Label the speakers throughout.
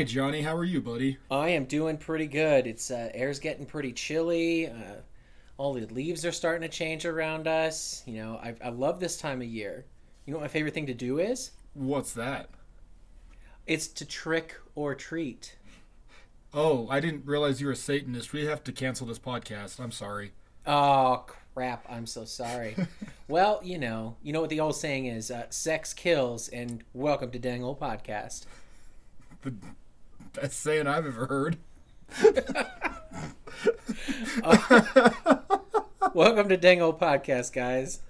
Speaker 1: Hey Johnny, how are you, buddy?
Speaker 2: I am doing pretty good. It's uh, air's getting pretty chilly. Uh, all the leaves are starting to change around us. You know, I, I love this time of year. You know what my favorite thing to do is?
Speaker 1: What's that?
Speaker 2: It's to trick or treat.
Speaker 1: Oh, I didn't realize you were a Satanist. We have to cancel this podcast. I'm sorry.
Speaker 2: Oh crap! I'm so sorry. well, you know, you know what the old saying is: uh, "Sex kills." And welcome to Dang Old Podcast.
Speaker 1: The best saying I've ever heard.
Speaker 2: Welcome to Dang Old Podcast, guys.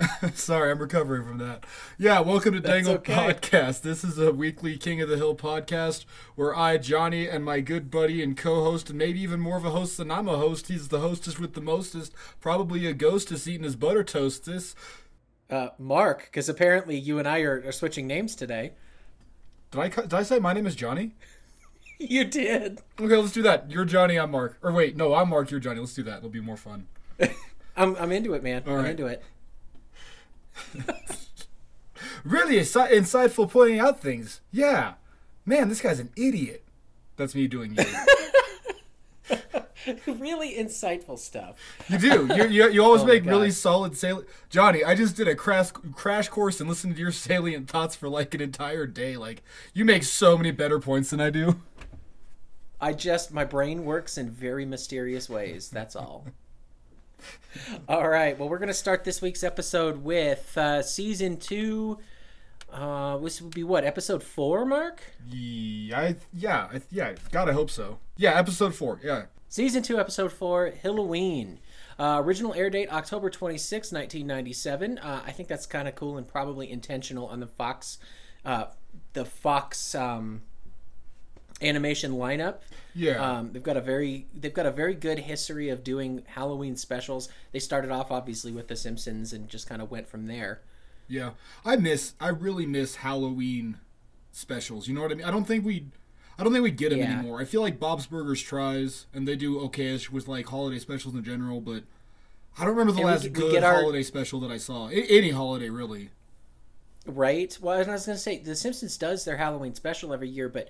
Speaker 1: Sorry, I'm recovering from that. Yeah, welcome to Dangle
Speaker 2: okay.
Speaker 1: Podcast. This is a weekly King of the Hill podcast where I, Johnny, and my good buddy and co-host, and maybe even more of a host than I'm a host. He's the hostess with the mostest, probably a ghostess eating his butter toastess.
Speaker 2: Uh, Mark, because apparently you and I are, are switching names today.
Speaker 1: Did I did I say my name is Johnny?
Speaker 2: You did.
Speaker 1: Okay, let's do that. You're Johnny, I'm Mark. Or wait, no, I'm Mark. You're Johnny. Let's do that. It'll be more fun.
Speaker 2: I'm I'm into it, man. I'm
Speaker 1: right.
Speaker 2: into it.
Speaker 1: Really insi- insightful, pointing out things. Yeah, man, this guy's an idiot. That's me doing you.
Speaker 2: really insightful stuff.
Speaker 1: You do. You, you, you always
Speaker 2: Oh
Speaker 1: make really solid salient. Johnny, I just did a crash crash course and listened to your salient thoughts for like an entire day. Like you make so many better points than I do.
Speaker 2: I just my brain works in very mysterious ways. That's all. all right. Well, we're gonna start this week's episode with uh, season two. Uh, this would be what episode four, Mark?
Speaker 1: Yeah, I, yeah, I, yeah. I hope so. Yeah, episode four. Yeah,
Speaker 2: Season 2, Episode 4, Hilloween. Uh, original air date October 26, 1997. Uh, I think that's kind of cool and probably intentional on the Fox, uh, the Fox um, animation lineup.
Speaker 1: yeah.
Speaker 2: Um, they've got a very they've got a very good history of doing Halloween specials. They started off obviously with The Simpsons and just kind of went from there.
Speaker 1: Yeah, I miss. I really miss Halloween specials. You know what I mean? I don't think we. I don't think we get them
Speaker 2: Yeah.
Speaker 1: anymore. I feel like Bob's Burgers tries, and they do okayish with like holiday specials in general. But I don't remember the
Speaker 2: And
Speaker 1: last
Speaker 2: we
Speaker 1: good
Speaker 2: get our-
Speaker 1: holiday special that I saw. A- any holiday really.
Speaker 2: Right. Well, I was going to say The Simpsons does their Halloween special every year, but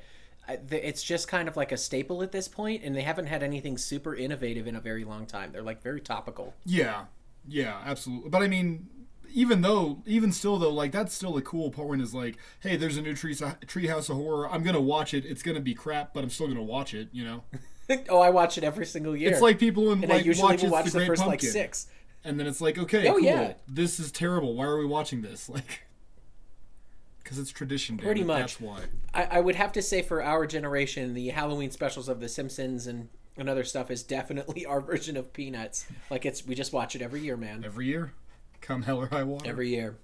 Speaker 2: uh, it's just kind of like a staple at this point, and they haven't had anything super innovative in a very long time. They're like very topical.
Speaker 1: Yeah, yeah, absolutely. But I mean, even though, even still though, like that's still a cool point. Is like, hey, there's a new tree Treehouse of Horror. I'm gonna watch it. It's gonna be crap, but I'm still gonna watch it. You know,
Speaker 2: oh, I watch it every single year.
Speaker 1: it's like people in
Speaker 2: and I
Speaker 1: like
Speaker 2: usually
Speaker 1: watches
Speaker 2: watch
Speaker 1: the,
Speaker 2: the,
Speaker 1: Great
Speaker 2: first
Speaker 1: Pumpkin,
Speaker 2: like six.
Speaker 1: and then it's like, okay,
Speaker 2: Oh,
Speaker 1: cool.
Speaker 2: yeah.
Speaker 1: This is terrible. Why are we watching this? Like, because it's tradition. damn
Speaker 2: Pretty much.
Speaker 1: That's why.
Speaker 2: I, I would have to say for our generation, the Halloween specials of The Simpsons and and other stuff is definitely our version of Peanuts. Like it's we just watch it every year, man.
Speaker 1: Every year, come hell or high water.
Speaker 2: Every year.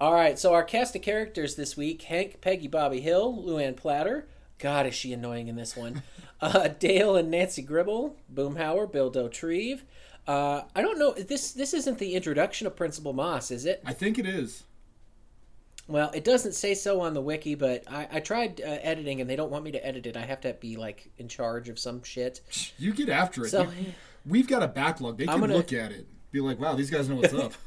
Speaker 2: All right, so our cast of characters this week: Hank, Peggy, Bobby Hill, Luann Platter. God, is she annoying in this one? Uh, Dale and Nancy Gribble, Boomhauer, Bill Dauterive. Uh, I don't know. This this isn't the introduction of Principal Moss, is it?
Speaker 1: I think it is.
Speaker 2: Well, it doesn't say so on the wiki, but I, I tried uh, editing, and they don't want me to edit it. I have to be like in charge of some shit.
Speaker 1: You get after it.
Speaker 2: So
Speaker 1: You- we've got a backlog. They can
Speaker 2: gonna-
Speaker 1: look at it, be like, wow, these guys know what's up.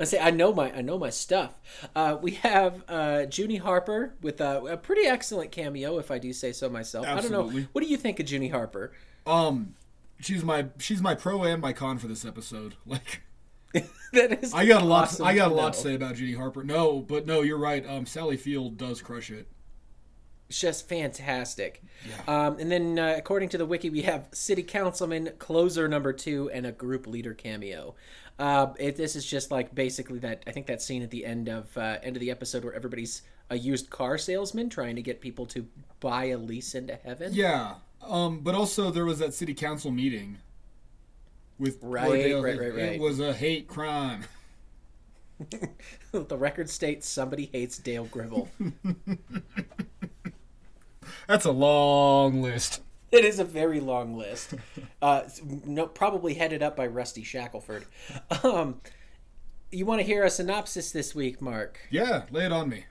Speaker 2: I say I know my I know my stuff. Uh, we have uh, Junie Harper with a, a pretty excellent cameo, if I do say so myself. I don't
Speaker 1: Absolutely.
Speaker 2: know. What do you think of Junie Harper?
Speaker 1: Um, she's my she's my pro and my con for this episode. Like,
Speaker 2: that is.
Speaker 1: I got a lot.
Speaker 2: awesome
Speaker 1: I got a lot to say about Junie Harper. No, but no, you're right. Um, Sally Field does crush it.
Speaker 2: It's just fantastic. Um, and then, uh, according to the wiki, we have city councilman, closer number two, and a group leader cameo. Uh, it, this is just like basically that. I think that scene at the end of uh, end of the episode where everybody's a used car salesman trying to get people to buy a lease into heaven.
Speaker 1: Yeah. Um, but also there was that city council meeting with
Speaker 2: Right, right, right, right.
Speaker 1: It was a hate crime.
Speaker 2: the record states somebody hates Dale Gribble.
Speaker 1: That's a long list.
Speaker 2: it is a very long list. Uh, no, probably headed up by Rusty Shackelford. Um, you want to hear a synopsis this week, Mark?
Speaker 1: Yeah, lay it on me.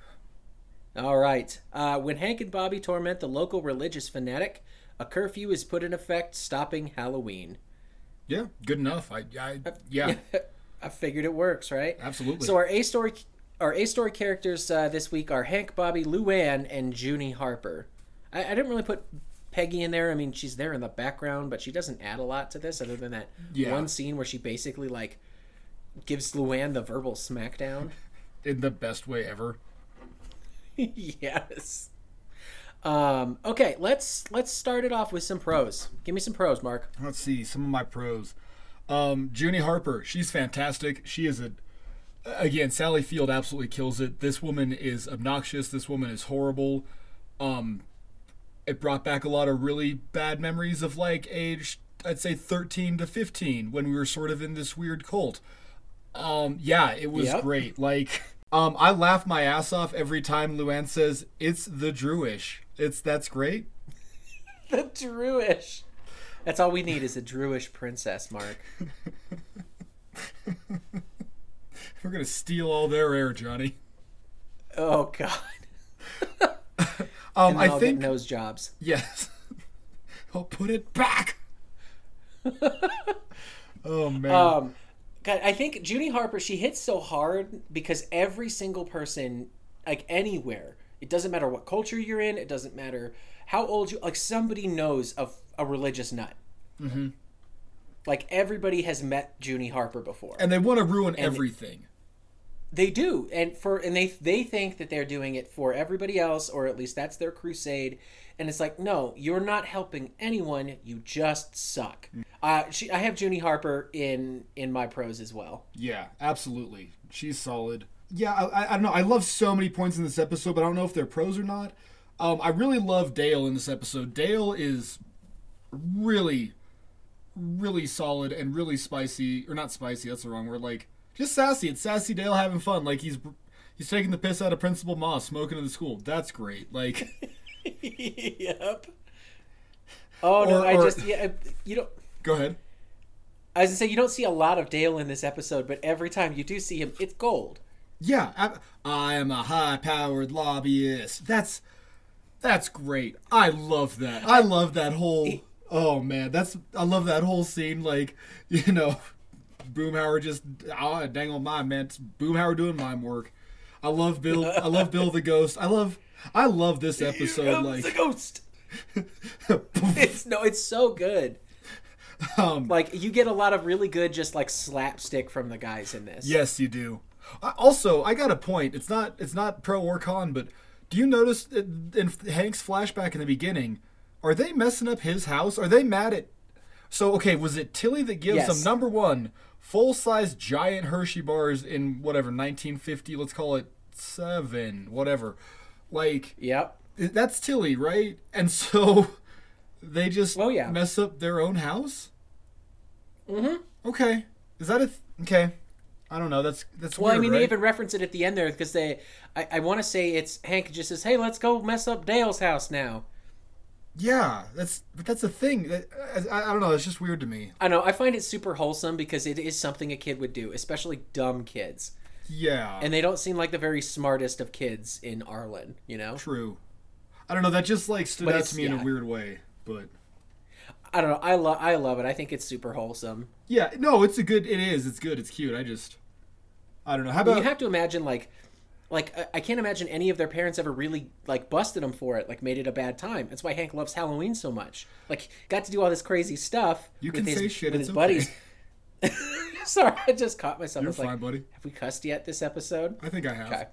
Speaker 2: All right. Uh, when Hank and Bobby torment the local religious fanatic, a curfew is put in effect, stopping Halloween.
Speaker 1: Yeah, good enough. I, I yeah,
Speaker 2: I figured it works, right?
Speaker 1: absolutely.
Speaker 2: So our A story, our A story characters uh, this week are Hank, Bobby, Luann, and Junie Harper. I, I didn't really put Peggy in there. I mean, she's there in the background, but she doesn't add a lot to this other than that
Speaker 1: Yeah.
Speaker 2: one scene where she basically like gives Luann the verbal smackdown.
Speaker 1: In the best way ever.
Speaker 2: yes. Um, okay, let's let's start it off with some pros. Give me some pros, Mark.
Speaker 1: Let's see some of my pros. Um, Junie Harper, she's fantastic. She is a again. Sally Field absolutely kills it. This woman is obnoxious. This woman is horrible. Um, it brought back a lot of really bad memories of like age. I'd say 13 to 15 when we were sort of in this weird cult. Um, yeah, it was
Speaker 2: Yep.
Speaker 1: great. Like, um, I laugh my ass off every time Luann says it's the Druish. It's that's great.
Speaker 2: The Druish. That's all we need is a Druish princess, Mark.
Speaker 1: We're gonna steal all their air, Johnny.
Speaker 2: Oh God.
Speaker 1: Um,
Speaker 2: And
Speaker 1: I think
Speaker 2: get nose jobs.
Speaker 1: yes. I'll put it back. oh man.
Speaker 2: Um, God, I think Junie Harper she hits so hard because every single person, like anywhere, it doesn't matter what culture you're in, it doesn't matter how old you, like somebody knows of a religious nut. Mm-hmm. Like everybody has met Junie Harper before.
Speaker 1: and they want to ruin everything.
Speaker 2: They do, and for and they they think that they're doing it for everybody else, or at least that's their crusade. And it's like, no, you're not helping anyone. You just suck. Uh, she, I have Junie Harper in in my pros as well.
Speaker 1: Yeah, absolutely. She's solid. Yeah, I, I, I don't know. I love so many points in this episode, but I don't know if they're pros or not. Um, I really love Dale in this episode. Dale is really, really solid and really spicy, or not spicy. That's the wrong word. Like just sassy. It's sassy Dale having fun. Like he's he's taking the piss out of Principal Moss, smoking in the school. That's great. Like
Speaker 2: yep. Oh no, I
Speaker 1: or-
Speaker 2: just yeah, you don't.
Speaker 1: go ahead.
Speaker 2: As I was gonna say you don't see a lot of Dale in this episode, but every time you do see him, it's gold.
Speaker 1: Yeah, I, I am a high-powered lobbyist. That's that's great. I love that. I love that whole. Oh man, that's I love that whole scene. Like you know, Boomhauer just oh dang on mime man. It's Boomhauer doing mime work. I love Bill. I love Bill the Ghost. I love I love this episode. Like
Speaker 2: the ghost. It's no, it's so good.
Speaker 1: um,
Speaker 2: Like you get a lot of really good, just like slapstick from the guys in this.
Speaker 1: Yes, you do. I- Also, I got a point. It's not it's not pro or con, but do you notice in Hank's flashback in the beginning, are they messing up his house? Are they mad at? So okay, was it Tilly that gives
Speaker 2: Yes.
Speaker 1: them number one full size giant Hershey bars in whatever 1950? Let's call it seven, whatever. Like
Speaker 2: Yep.
Speaker 1: that's Tilly, right? And so they just
Speaker 2: Oh, yeah.
Speaker 1: mess up their own house. Mm-hmm. Okay, is that a th- okay? I don't know. That's that's
Speaker 2: Well,
Speaker 1: weird,
Speaker 2: I mean,
Speaker 1: right?
Speaker 2: they even reference it at the end there because they, I, I want to say it's Hank just says, "Hey, let's go mess up Dale's house now."
Speaker 1: Yeah, that's but that's a thing. That- uh, I, I don't know. It's just weird to me.
Speaker 2: I know. I find it super wholesome because it is something a kid would do, especially dumb kids,
Speaker 1: Yeah,
Speaker 2: and they don't seem like the very smartest of kids in Arlen. You know.
Speaker 1: true. I don't know. That just like stood
Speaker 2: But
Speaker 1: out to me in a weird way. But
Speaker 2: I don't know. I love. I love it. I think it's super wholesome.
Speaker 1: yeah, no, it's a good. It is. It's good. It's cute. I just, I don't know. How about
Speaker 2: you have to imagine like. Like I- I can't imagine any of their parents ever really like busted them for it, like made it a bad time. That's why Hank loves Halloween so much. Like got to do all this crazy stuff.
Speaker 1: You
Speaker 2: with
Speaker 1: can
Speaker 2: his,
Speaker 1: say shit,
Speaker 2: with his
Speaker 1: okay.
Speaker 2: buddies. Sorry, I just caught myself.
Speaker 1: You're fine,
Speaker 2: like,
Speaker 1: buddy?
Speaker 2: have we cussed yet this episode?
Speaker 1: I think I have.
Speaker 2: Okay.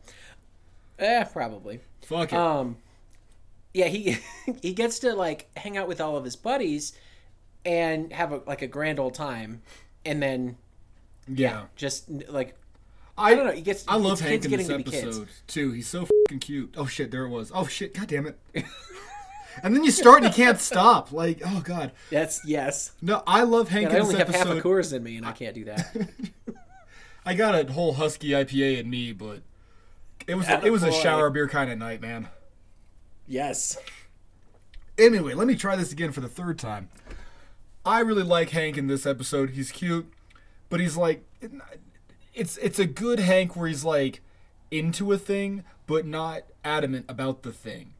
Speaker 2: Eh, probably.
Speaker 1: Fuck it.
Speaker 2: Um, yeah, he he gets to like hang out with all of his buddies and have a, like a grand old time, and then
Speaker 1: yeah,
Speaker 2: just like
Speaker 1: I,
Speaker 2: I don't know. He gets
Speaker 1: I love Hank in
Speaker 2: getting
Speaker 1: this
Speaker 2: to
Speaker 1: episode too. He's so fucking cute. Oh shit, there it was. Oh shit, god damn it. and then you start and you can't stop. Like, oh god.
Speaker 2: That's yes.
Speaker 1: No, I love Hank
Speaker 2: And I only have half a
Speaker 1: episode.
Speaker 2: Coors in me, and I can't do that.
Speaker 1: I got a whole husky IPA in me, but it was
Speaker 2: Atta
Speaker 1: it was a shower beer kind of night, man.
Speaker 2: yes.
Speaker 1: Anyway, let me try this again for the third time. I really like Hank in this episode. He's cute, but he's like it's it's a good Hank where he's like into a thing but not adamant about the thing.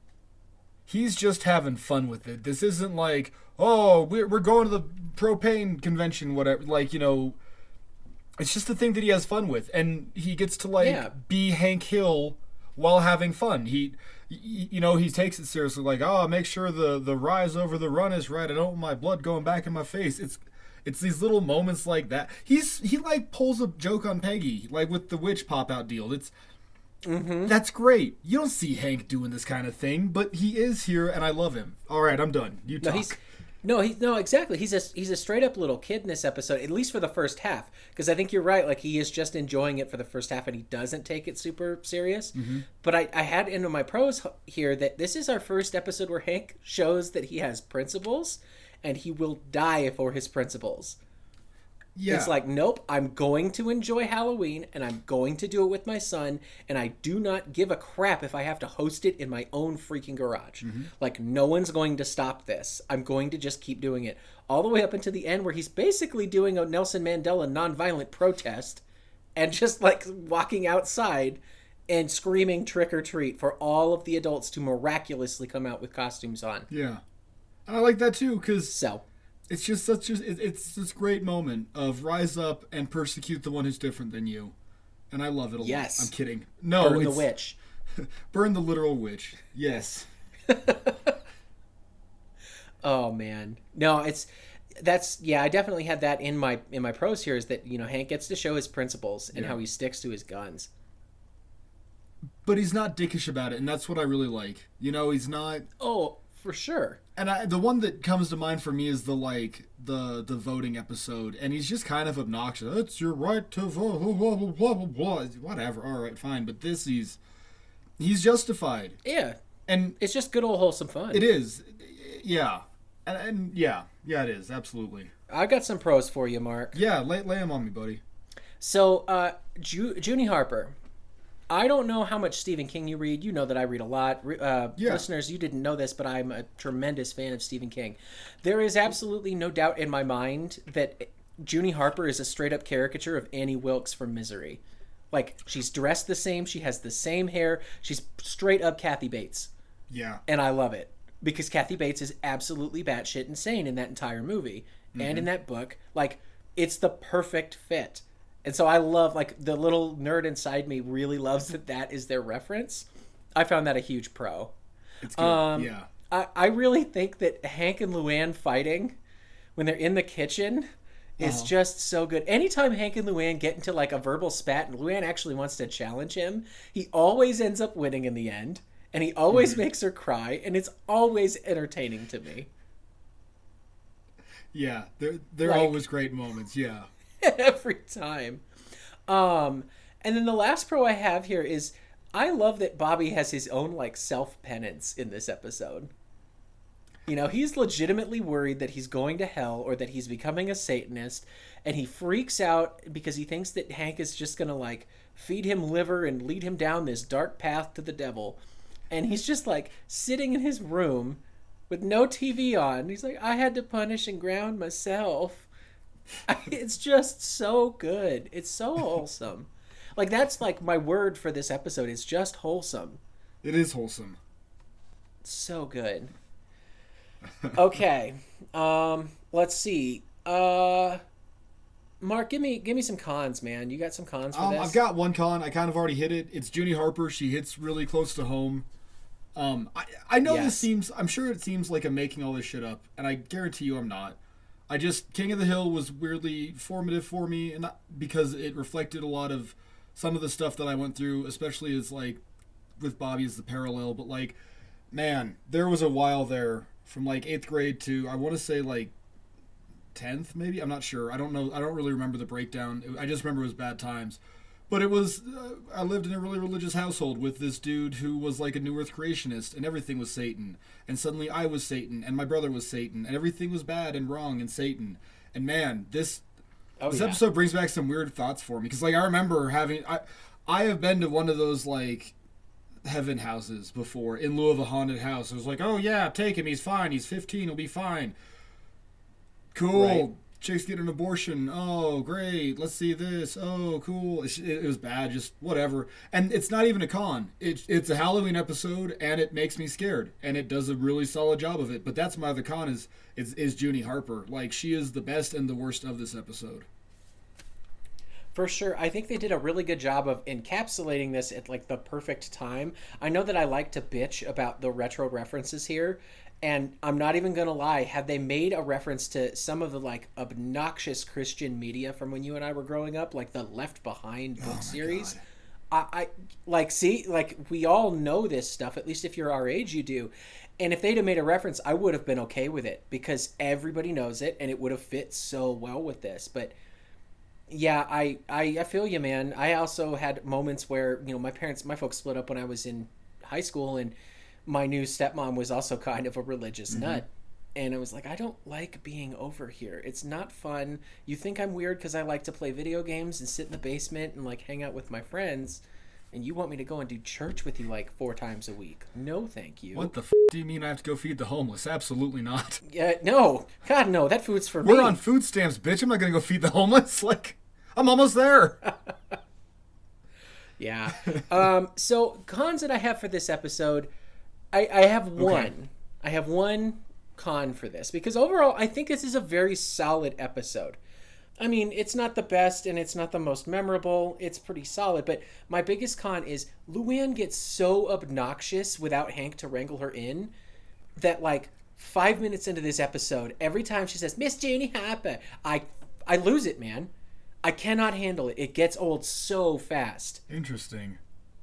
Speaker 1: He's just having fun with it. This isn't like, "Oh, we're we're going to the propane convention whatever." Like, you know, It's just the thing that he has fun with, and he gets to like
Speaker 2: Yeah.
Speaker 1: be Hank Hill while having fun. He, you know, he takes it seriously. Like, oh, make sure the the rise over the run is right. I don't want my blood going back in my face. It's it's these little moments like that. He's he like pulls a joke on Peggy, like with the witch pop out deal. It's mm-hmm. that's great. You don't see Hank doing this kind of thing, but he is here, and I love him. All right, I'm done. You
Speaker 2: No,
Speaker 1: talk.
Speaker 2: he's no, he no, exactly. He's a he's a straight up little kid in this episode, at least for the first half. Because I think you're right. Like he is just enjoying it for the first half, and he doesn't take it super serious. Mm-hmm. But I, I had into my pros here that this is our first episode where Hank shows that he has principles, and he will die for his principles.
Speaker 1: yeah.
Speaker 2: It's like, nope, I'm going to enjoy Halloween and I'm going to do it with my son, and I do not give a crap if I have to host it in my own freaking garage. Mm-hmm. Like, no one's going to stop this. I'm going to just keep doing it. All the way up until the end, where he's basically doing a Nelson Mandela nonviolent protest and just like walking outside and screaming trick or treat for all of the adults to miraculously come out with costumes on.
Speaker 1: yeah. And I like that too, because
Speaker 2: So,
Speaker 1: it's just such a it- it's this great moment of rise up and persecute the one who's different than you and i love it a
Speaker 2: Yes.
Speaker 1: lot i'm kidding no
Speaker 2: burn the witch.
Speaker 1: burn the literal witch yes
Speaker 2: Oh man, no, it's that's yeah. I definitely had that in my in my pros here. Is that you know Hank gets to show his principles and
Speaker 1: Yeah.
Speaker 2: how he sticks to his guns.
Speaker 1: but he's not dickish about it and that's what i really like you know he's not
Speaker 2: Oh, for sure.
Speaker 1: and I, the one that comes to mind for me is the like the the voting episode and he's just kind of obnoxious. It's your right to vote blah blah blah blah blah whatever. All right fine. But this he's he's justified.
Speaker 2: Yeah,
Speaker 1: and
Speaker 2: it's just good old wholesome fun.
Speaker 1: it is. Yeah. And, and yeah. Yeah it is. Absolutely.
Speaker 2: I got some pros for you, Mark.
Speaker 1: Yeah, lay, lay him on me, buddy.
Speaker 2: So, uh, Ju- Junie Harper. I don't know how much Stephen King you read. You know that I read a lot. Uh,
Speaker 1: Yeah.
Speaker 2: Listeners, you didn't know this, but I'm a tremendous fan of Stephen King. There is absolutely no doubt in my mind that Junie Harper is a straight up caricature of Annie Wilkes from Misery. Like, she's dressed the same, she has the same hair, she's straight up Kathy Bates.
Speaker 1: Yeah.
Speaker 2: And I love it because Kathy Bates is absolutely batshit insane in that entire movie and in that book. Like, it's the perfect fit. And so I love, like, the little nerd inside me really loves that that is their reference. I found that a huge pro.
Speaker 1: It's good.
Speaker 2: Um,
Speaker 1: yeah.
Speaker 2: I, I really think that Hank and Luann fighting when they're in the kitchen is
Speaker 1: Uh-huh.
Speaker 2: just so good. Anytime Hank and Luann get into like a verbal spat and Luann actually wants to challenge him, he always ends up winning in the end. And he always
Speaker 1: Mm-hmm.
Speaker 2: makes her cry, and it's always entertaining to me.
Speaker 1: Yeah. They're they're
Speaker 2: like-
Speaker 1: always great moments. Yeah.
Speaker 2: every time. Um, and then the last pro I have here is I love that Bobby has his own like self penance in this episode. You know, he's legitimately worried that he's going to hell or that he's becoming a Satanist, and he freaks out because he thinks that Hank is just gonna like feed him liver and lead him down this dark path to the devil. And he's just like sitting in his room with no TV on. He's like, I had to punish and ground myself. it's just so good. It's so wholesome. like that's like my word for this episode. It's just wholesome.
Speaker 1: It is wholesome.
Speaker 2: So good. Okay. Um let's see. Uh Mark, give me give me some cons, man. You got some cons for
Speaker 1: Um,
Speaker 2: this?
Speaker 1: I've got one con. I kind of already hit it. It's Junie Harper. She hits really close to home. Um, I, I know
Speaker 2: Yes.
Speaker 1: this seems. I'm sure it seems like I'm making all this shit up, and I guarantee you I'm not. I just King of the Hill was weirdly formative for me, and not, because it reflected a lot of some of the stuff that I went through, especially as like with Bobby as the parallel. But like, man, there was a while there from like eighth grade to I want to say like tenth, maybe. I'm not sure. I don't know. I don't really remember the breakdown. I just remember it was bad times. But it was. Uh, I lived in a really religious household with this dude who was like a New Earth creationist, and everything was Satan. And suddenly I was Satan, and my brother was Satan, and everything was bad and wrong and Satan. And man, this
Speaker 2: oh,
Speaker 1: this
Speaker 2: yeah.
Speaker 1: episode brings back some weird thoughts for me because like I remember having I I have been to one of those like heaven houses before in lieu of a haunted house. It was like, oh yeah, take him. He's fine. He's 15. He'll be fine. Cool.
Speaker 2: Right.
Speaker 1: Chicks get an abortion. Oh, great. Let's see this. Oh, cool. It, it was bad. Just whatever. And it's not even a con. It, it's a Halloween episode, and it makes me scared. And it does a really solid job of it. But that's my other con is is, is Junie Harper. Like she is the best and the worst of this episode.
Speaker 2: For sure. I think they did a really good job of encapsulating this at like the perfect time. I know that I like to bitch about the retro references here, and I'm not even to lie, have they made a reference to some of the like obnoxious Christian media from when you and I were growing up, like the Left Behind book
Speaker 1: Oh
Speaker 2: series? I, I like see like we all know this stuff at least if you're our age you do. And if they'd have made a reference i would have been okay with it because everybody knows it and it would have fit so well with this. But yeah I, I i feel you man. I also had moments where you know my parents my folks split up when i was in high school and my new stepmom was also kind of a religious nut and I was like, I don't like being over here. It's not fun. You think I'm weird because I like to play video games and sit in the basement and like hang out with my friends, and you want me to go and do church with you like four times a week? No, thank you.
Speaker 1: What the f- do you mean I have to go feed the homeless? Absolutely not.
Speaker 2: Yeah, no, God, no. That food's for
Speaker 1: We're
Speaker 2: me.
Speaker 1: on food stamps, bitch. I'm not gonna go feed the homeless. Like, I'm almost there.
Speaker 2: Yeah. um, so cons that I have for this episode, I, I have one. I have one con for this because overall I think this is a very solid episode. I mean, it's not the best and it's not the most memorable. It's pretty solid, but my biggest con is Luann gets so obnoxious without Hank to wrangle her in that like five minutes into this episode, every time she says Miss Janie Harper, I I lose it, man. I cannot handle it. It gets old so fast.
Speaker 1: Interesting.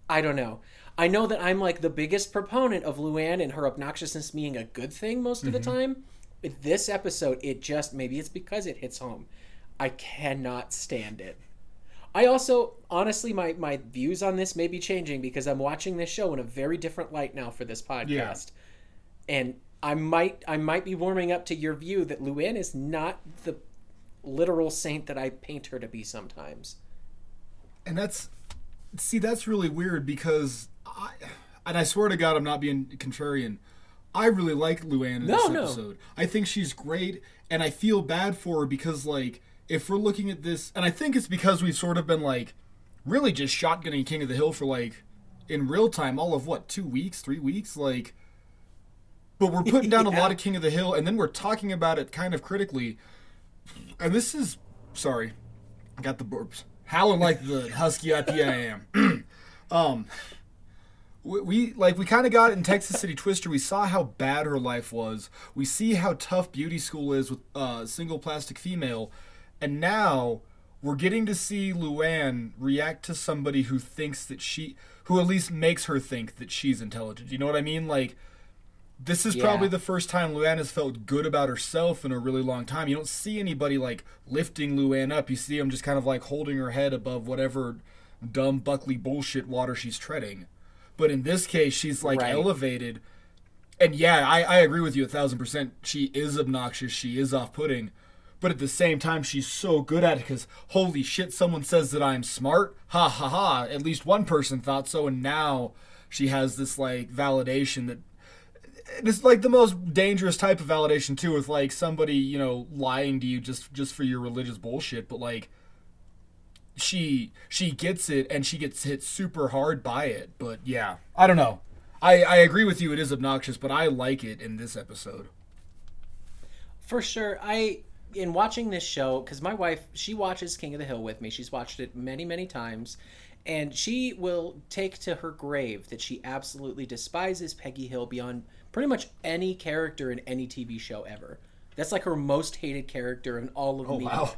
Speaker 2: I don't know. I know that I'm like the biggest proponent of Luann and her obnoxiousness being a good thing most of the mm-hmm. time. But this episode, it just maybe it's because it hits home. I cannot stand it. I also honestly my my views on this may be changing because I'm watching this show in a very different light now for this podcast. And I might I might be warming up to your view that Luann is not the literal saint that I paint her to be sometimes.
Speaker 1: And that's see, that's really weird because I and I swear to God, I'm not being contrarian. I really like Luann in
Speaker 2: No,
Speaker 1: this
Speaker 2: no.
Speaker 1: episode. I think she's great, and I feel bad for her because, like, if we're looking at this, and I think it's because we've sort of been like really just shotgunning King of the Hill for like in real time, all of what two weeks, three weeks, like. But we're putting down a lot of King of the Hill, and then we're talking about it kind of critically. And this is sorry, I got the burps. Howling like the husky IPA I am. um, we, we like we kind of got in Texas City Twister. We saw how bad her life was. We see how tough beauty school is with uh, single plastic female, and now we're getting to see Luann react to somebody who thinks that she, who at least makes her think that she's intelligent. You know what I mean? Like this is
Speaker 2: Yeah.
Speaker 1: probably the first time Luann has felt good about herself in a really long time. You don't see anybody like lifting Luann up. You see him just kind of like holding her head above whatever dumb Buckley bullshit water she's treading. But in this case, she's like
Speaker 2: Right.
Speaker 1: elevated. And yeah, I, I agree with you a thousand percent. She is obnoxious. She is off putting. But at the same time, she's so good at it because holy shit, someone says that I'm smart. Ha ha ha. At least one person thought so. And now she has this like validation that it's like the most dangerous type of validation too with like somebody you know lying to you just just for your religious bullshit but like she she gets it and she gets hit super hard by it but yeah i don't know i i agree with you it is obnoxious but i like it in this episode
Speaker 2: For sure. I in watching this show cuz my wife, she watches King of the Hill with me. She's watched it many, many times. And she will take to her grave that she absolutely despises Peggy Hill beyond pretty much any character in any TV show ever. That's like her most hated character in all of oh, media.
Speaker 1: wow.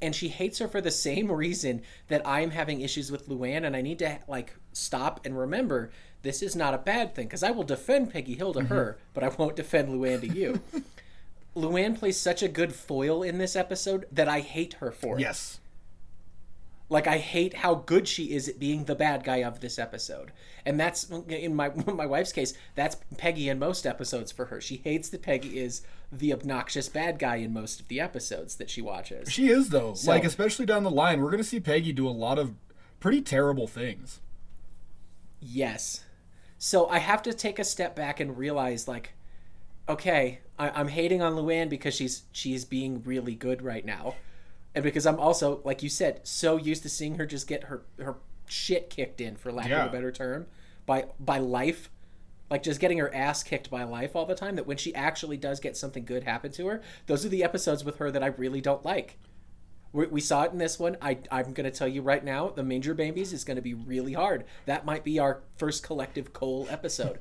Speaker 2: And she hates her for the same reason that I'm having issues with Luann and I need to like stop and remember this is not a bad thing because I will defend Peggy Hill to mm-hmm. her, but I won't defend Luann to you. Luann plays such a good foil in this episode that I hate her for it. Like I hate how good she is at being the bad guy of this episode. And that's in my my wife's case, that's Peggy in most episodes for her. She hates that Peggy is the obnoxious bad guy in most of the episodes that she watches.
Speaker 1: she is though
Speaker 2: So-
Speaker 1: like especially down the line we're gonna see peggy do a lot of pretty terrible things
Speaker 2: Yes. So I have to take a step back and realize, like, okay, I, I'm hating on Luann because she's she's being really good right now, and because I'm also, like you said, so used to seeing her just get her her shit kicked in, for lack
Speaker 1: Yeah.
Speaker 2: of a better term, by by life, like just getting her ass kicked by life all the time. That when she actually does get something good happen to her, those are the episodes with her that I really don't like. We, we saw it in this one. I, I'm going to tell you right now, the Manger Babies is going to be really hard. That might be our first collective Cole episode.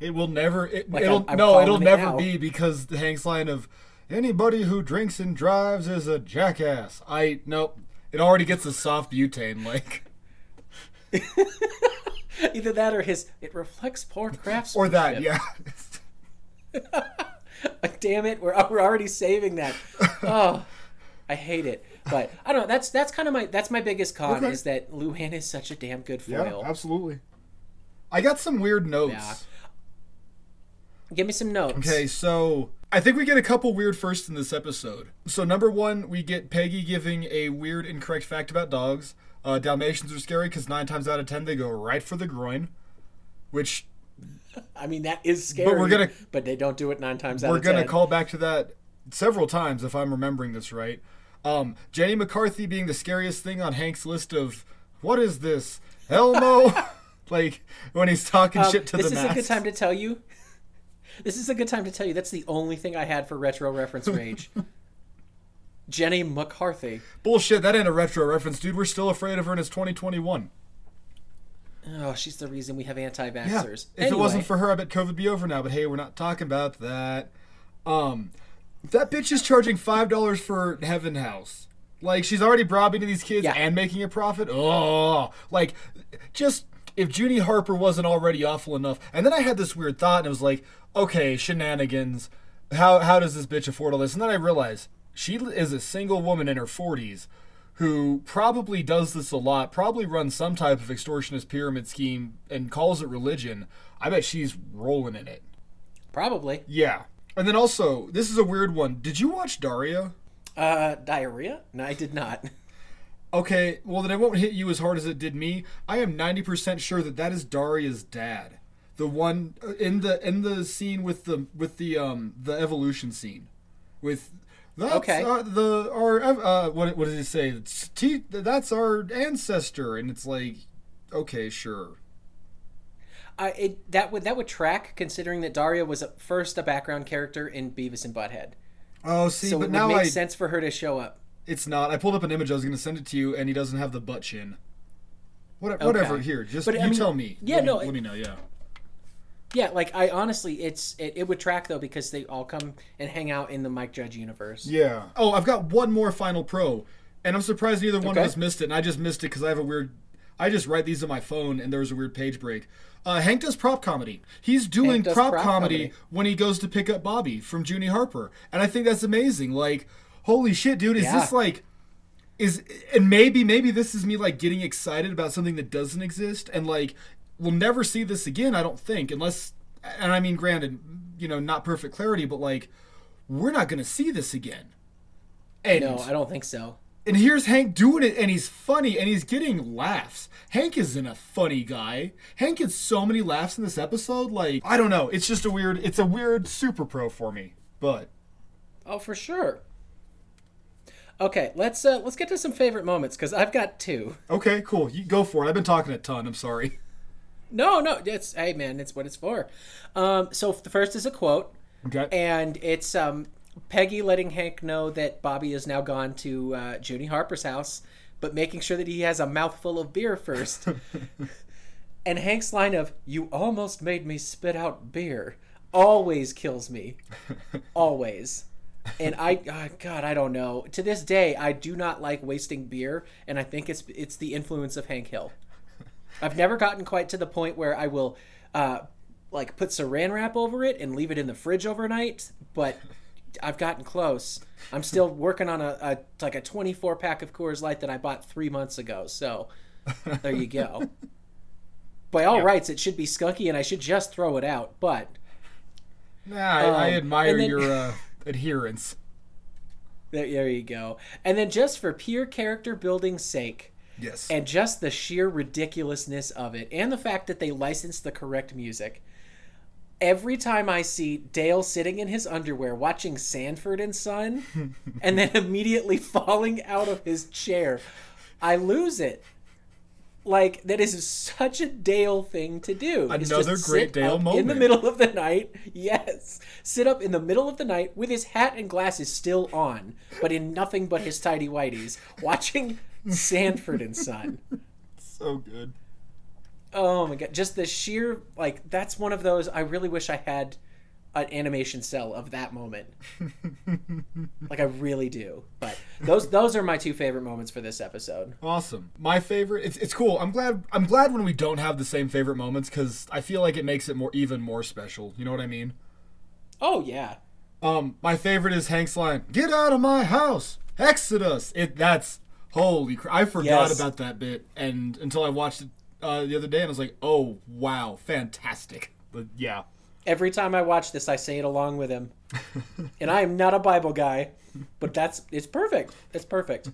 Speaker 1: It will never. It,
Speaker 2: Like,
Speaker 1: it'll
Speaker 2: I'm- I'm
Speaker 1: no. It'll
Speaker 2: calling it
Speaker 1: never be because the Hank's line of anybody who drinks and drives is a jackass. I nope. It already gets a soft butane like
Speaker 2: Either that or his. It reflects poor craftsmanship.
Speaker 1: or that. Yeah.
Speaker 2: Damn it, we're, we're already saving that. Oh, I hate it. But I don't know. That's that's kind of my that's my biggest con
Speaker 1: Okay.
Speaker 2: is that Luann is such a damn good foil. yeah.
Speaker 1: Absolutely. I got some weird notes.
Speaker 2: Yeah. Give me some notes.
Speaker 1: Okay, so I think we get a couple weird firsts in this episode. So number one, we get Peggy giving a weird incorrect fact about dogs. Uh, Dalmatians are scary because nine times out of ten they go right for the groin, which
Speaker 2: I mean that is scary.
Speaker 1: But, we're gonna-
Speaker 2: but they don't do it nine times out
Speaker 1: we're gonna call back to that several times if I'm remembering this right. Um, Jenny McCarthy being the scariest thing on Hank's list of what is this Elmo? like when he's talking
Speaker 2: Um,
Speaker 1: shit to
Speaker 2: this
Speaker 1: the
Speaker 2: is
Speaker 1: mask.
Speaker 2: a good time to tell you. This is a good time to tell you that's the only thing I had for retro reference rage. Jenny McCarthy.
Speaker 1: Bullshit, that ain't a retro reference, dude. We're still afraid of her and it's 2021.
Speaker 2: Oh, she's the reason we have anti-vaxxers. Yeah.
Speaker 1: If it wasn't for her, I bet COVID would be over now. But hey, we're not talking about that. Um, that bitch is charging five dollars for Heaven House. Like she's already bribing these kids
Speaker 2: Yeah.
Speaker 1: and making a profit. Oh, like just if Junie Harper wasn't already awful enough. And then I had this weird thought, and it was like, okay, shenanigans. How how does this bitch afford all this? And then I realized she is a single woman in her forties who probably does this a lot, probably runs some type of extortionist pyramid scheme and calls it religion. I bet she's rolling in it.
Speaker 2: Probably.
Speaker 1: Yeah. And then also, this is a weird one. Did you watch Daria?
Speaker 2: Uh, diarrhea? No, I did not.
Speaker 1: Okay, well then it won't hit you as hard as it did me. I am 90% sure that that is Daria's dad. The one uh, in the in the scene with the with the um the evolution scene. With that's
Speaker 2: Okay.
Speaker 1: uh, the our uh what what does he say? T, that's our ancestor and it's like okay, sure.
Speaker 2: I it that would that would track considering that Daria was at first a background character in Beavis and Butthead.
Speaker 1: Oh, see,
Speaker 2: So
Speaker 1: but
Speaker 2: it would
Speaker 1: now
Speaker 2: make
Speaker 1: I
Speaker 2: sense for her to show up.
Speaker 1: It's not. I pulled up an image I was going to send it to you and he doesn't have the butt chin. What, whatever, here, just
Speaker 2: But,
Speaker 1: you
Speaker 2: I mean,
Speaker 1: tell me.
Speaker 2: yeah,
Speaker 1: let me,
Speaker 2: no,
Speaker 1: let me know, yeah.
Speaker 2: Yeah, like I honestly, it's it, it would track though because they all come and hang out in the Mike Judge universe.
Speaker 1: Yeah. Oh, I've got one more final pro, and I'm surprised neither one
Speaker 2: Okay.
Speaker 1: of us missed it. And I just missed it because I have a weird. I just write these on my phone, and there was a weird page break. Uh, Hank does prop comedy. He's doing prop,
Speaker 2: prop
Speaker 1: comedy,
Speaker 2: comedy.
Speaker 1: when he goes to pick up Bobby from Junie Harper, and I think that's amazing. Like, holy shit, dude! Is
Speaker 2: Yeah.
Speaker 1: this like? Is and maybe maybe this is me like getting excited about something that doesn't exist, and like we'll never see this again. I don't think unless, and I mean, granted, you know, not perfect clarity, but like we're not gonna see this again. And
Speaker 2: No, I don't think so.
Speaker 1: and here's Hank doing it, and he's funny, and he's getting laughs. Hank isn't a funny guy. Hank gets so many laughs in this episode. Like I don't know, it's just a weird. It's a weird super pro for me. But
Speaker 2: Oh, for sure. Okay, let's uh let's get to some favorite moments because I've got two.
Speaker 1: okay, cool. You go for it. I've been talking a ton. I'm sorry.
Speaker 2: No, no, it's hey man, it's what it's for. Um, so the first is a quote,
Speaker 1: Okay.
Speaker 2: and it's um Peggy letting Hank know that Bobby is now gone to uh, Junie Harper's house, but making sure that he has a mouthful of beer first. and Hank's line of "You almost made me spit out beer" always kills me, always. And I, uh, God, I don't know. To this day, I do not like wasting beer, and I think it's it's the influence of Hank Hill. I've never gotten quite to the point where I will, uh, like put Saran wrap over it and leave it in the fridge overnight, but I've gotten close. I'm still working on a, a like a 24 pack of Coors Light that I bought three months ago. So there you go. By all rights, it should be skunky, and I should just throw it out. But
Speaker 1: Nah, I, I
Speaker 2: Um,
Speaker 1: admire
Speaker 2: then-
Speaker 1: your uh, adherence.
Speaker 2: there, there you go. And then just for pure character building sake,
Speaker 1: Yes.
Speaker 2: and just the sheer ridiculousness of it and the fact that they licensed the correct music every time i see dale sitting in his underwear watching sanford and son and then immediately falling out of his chair i lose it Like that is such a Dale thing to do.
Speaker 1: Another great Dale
Speaker 2: up in the middle of the night. Yes, sit up in the middle of the night with his hat and glasses still on, but in nothing but his tidy whities, watching Sanford and Son.
Speaker 1: So good.
Speaker 2: Oh my god, just the sheer like that's one of those I really wish I had an animation cell of that moment. like I really do. But those those are my two favorite moments for this episode.
Speaker 1: Awesome. My favorite. It's, it's cool. I'm glad. I'm glad when we don't have the same favorite moments because I feel like it makes it more even more special. You know what I mean?
Speaker 2: Oh yeah.
Speaker 1: Um, my favorite is Hank's line, "Get out of my house, Exodus." It that's holy. Cr- I forgot
Speaker 2: Yes.
Speaker 1: about that bit, and until I watched it uh, the other day, and I was like, "Oh wow, fantastic!" But yeah,
Speaker 2: Every time I watch this I say it along with him. and I am not a Bible guy, but that's it's perfect. It's perfect.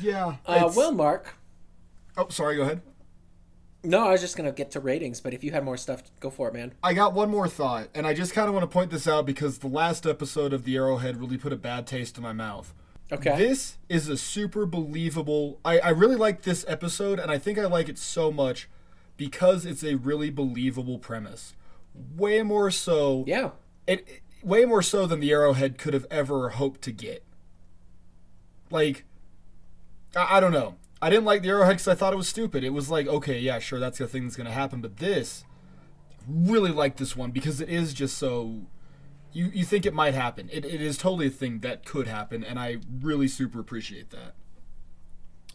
Speaker 1: yeah.
Speaker 2: Uh, well, Mark.
Speaker 1: oh, sorry. Go ahead.
Speaker 2: No, I was just gonna get to ratings, but if you had more stuff, go for it, man.
Speaker 1: I got one more thought, and I just kind of want to point this out because the last episode of the Arrowhead really put a bad taste in my mouth.
Speaker 2: Okay.
Speaker 1: This is a super believable. I, I really like this episode, and I think I like it so much because it's a really believable premise. Way more so.
Speaker 2: yeah.
Speaker 1: It, it- way more so than the Arrowhead could have ever hoped to get. Like, I, I don't know. I didn't like the Arrowhead because I thought it was stupid. It was like, okay, yeah, sure, that's the thing that's going to happen. But this, really like this one because it is just so. You, you think it might happen. It, it is totally a thing that could happen, and I really super appreciate that.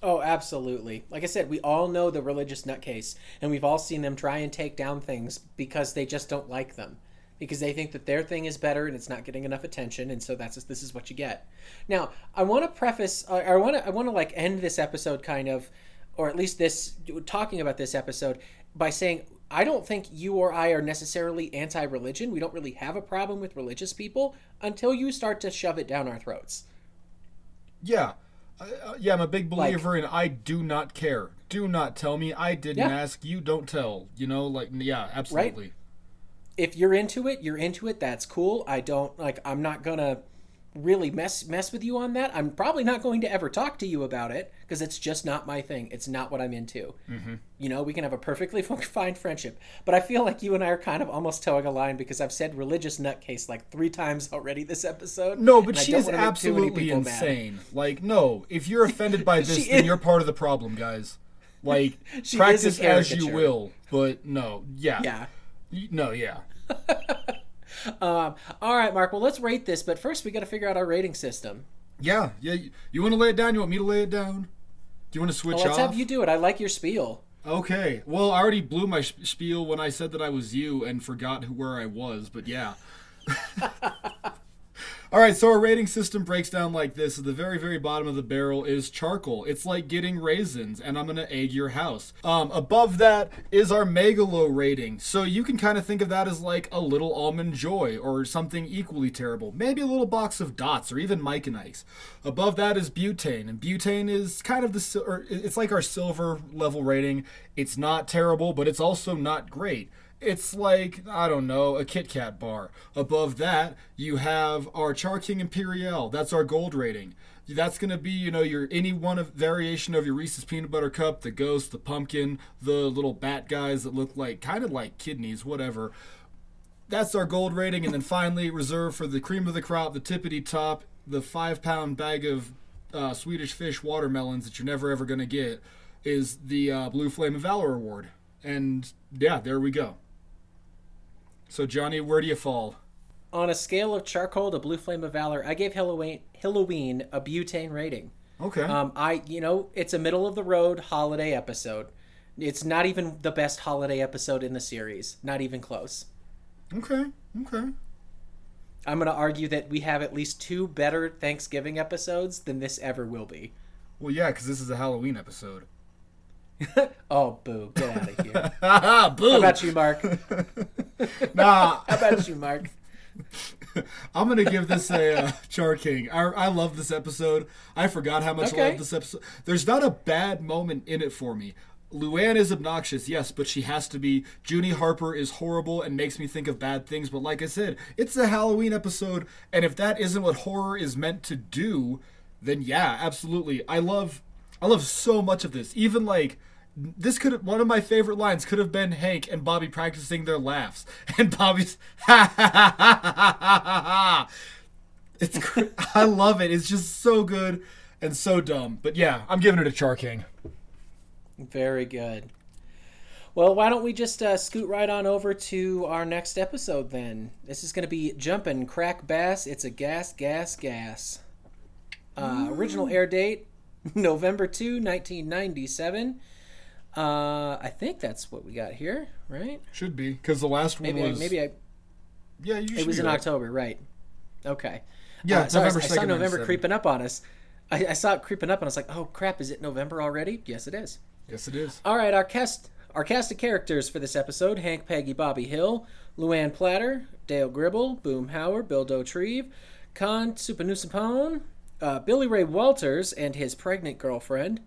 Speaker 2: Oh, absolutely. Like I said, we all know the religious nutcase, and we've all seen them try and take down things because they just don't like them. Because they think that their thing is better and it's not getting enough attention, and so that's this is what you get. Now, I want to preface, I want to, I want to like end this episode kind of, or at least this talking about this episode by saying I don't think you or I are necessarily anti-religion. We don't really have a problem with religious people until you start to shove it down our throats.
Speaker 1: Yeah. Uh, yeah, I'm a big believer in I do not care. Do not tell me. I didn't
Speaker 2: Yeah.
Speaker 1: ask. You don't tell. You know, like, yeah, absolutely.
Speaker 2: if you're into it, you're into it. That's cool. I don't like. I'm not gonna really mess mess with you on that. I'm probably not going to ever talk to you about it because it's just not my thing. It's not what I'm into. Mm-hmm. You know, we can have a perfectly fine friendship, but I feel like you and I are kind of almost towing a line because I've said religious nutcase like three times already this episode.
Speaker 1: No, but she is
Speaker 2: wanna make too many
Speaker 1: absolutely
Speaker 2: people mad.
Speaker 1: insane. Like, no, if you're offended by this, then
Speaker 2: is-
Speaker 1: you're part of the problem, guys. Like,
Speaker 2: She is a
Speaker 1: practice as you will, but no, yeah,
Speaker 2: Yeah.
Speaker 1: No, yeah.
Speaker 2: Um, all right, Mark. Well, let's rate this, but first we got to figure out our rating system.
Speaker 1: Yeah, yeah. You, you want to lay it down? You want me to lay it down? Do you want to switch
Speaker 2: Well, let's
Speaker 1: off?
Speaker 2: have you do it. I like your spiel.
Speaker 1: Okay. Well, I already blew my spiel when I said that I was you and forgot who, where I was, but yeah. All right, so our rating system breaks down like this. At the very, very bottom of the barrel is charcoal. It's like getting raisins, and I'm gonna egg your house. Um, above that is our megalo rating. So you can kind of think of that as like a little almond joy or something equally terrible. Maybe a little box of dots or even Mike and. Above that is butane, and butane is kind of the or it's like our silver level rating. It's not terrible, but it's also not great. It's like, I don't know, a Kit Kat bar. Above that, you have our Char King Imperial. That's our gold rating. That's to be, you know, your any one of variation of your Reese's peanut butter cup, the ghost, the pumpkin, the little bat guys that look like kind of like kidneys, whatever. That's our gold rating. And then finally, reserved for the cream of the crop, the tippity top, the five pound bag of uh, Swedish fish watermelons that you're never ever to get, is the uh, Blue Flame of Valor Award. And yeah, there we go. So, Johnny, where do you fall?
Speaker 2: On a scale of charcoal to blue flame of valor, I gave Halloween Halloween a butane rating.
Speaker 1: Okay.
Speaker 2: Um, I you know it's a middle of the road holiday episode. It's not even the best holiday episode in the series. Not even close.
Speaker 1: okay. Okay.
Speaker 2: I'm gonna argue that we have at least two better Thanksgiving episodes than this ever will be.
Speaker 1: Well, yeah, because this is a Halloween episode.
Speaker 2: Oh boo! Get out of here.
Speaker 1: Boo!
Speaker 2: How about you, Mark?
Speaker 1: Nah,
Speaker 2: How about you, Mark?
Speaker 1: I'm gonna give this a uh, Char King. I, I love this episode. I forgot how much I love this episode. There's not a bad moment in it for me. Luann is obnoxious, yes, but she has to be. Junie Harper is horrible and makes me think of bad things. But like I said, it's a Halloween episode, and if that isn't what horror is meant to do, then yeah, absolutely. I love. I love so much of this. Even like this could one of my favorite lines could have been Hank and Bobby practicing their laughs, and Bobby's ha ha ha ha ha ha ha. It's I love it. It's just so good and so dumb. But yeah, I'm giving it a Char King.
Speaker 2: Very good. Well, why don't we just uh, scoot right on over to our next episode then? This is going to be Jumpin' Crack Bass. It's a gas, gas, gas. Uh, original air date November 2, 1997. Uh, I think that's what we got here, right?
Speaker 1: Should be because the last one
Speaker 2: Maybe I,
Speaker 1: was
Speaker 2: maybe I
Speaker 1: yeah. You
Speaker 2: it was in
Speaker 1: right.
Speaker 2: October, right? Okay.
Speaker 1: Yeah,
Speaker 2: Uh, so I-
Speaker 1: November
Speaker 2: I, saw
Speaker 1: 2nd,
Speaker 2: November
Speaker 1: 97.
Speaker 2: creeping up on us. I, I saw it creeping up, and I was like, "Oh crap! Is it November already?" Yes, it is.
Speaker 1: Yes, it is.
Speaker 2: All right, our cast our cast of characters for this episode: Hank, Peggy, Bobby Hill, Luann Platter, Dale Gribble, Boomhauer, Bill Dauterive, Kahn Souphanousinphone, uh, Billy Ray Walters and his pregnant girlfriend.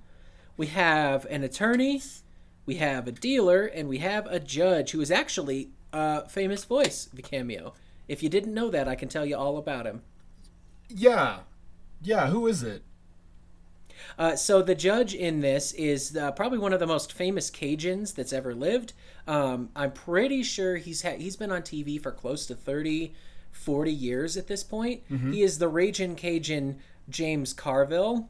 Speaker 2: We have an attorney, we have a dealer, and we have a judge who is actually a famous voice. The cameo. If you didn't know that, I can tell you all about him.
Speaker 1: Yeah, yeah. Who is it?
Speaker 2: Uh, so the judge in this is uh, probably one of the most famous Cajuns that's ever lived. Um, I'm pretty sure he's ha- he's been on TV for close to 30, 40 years at this point. He is the Raging Cajun James Carville.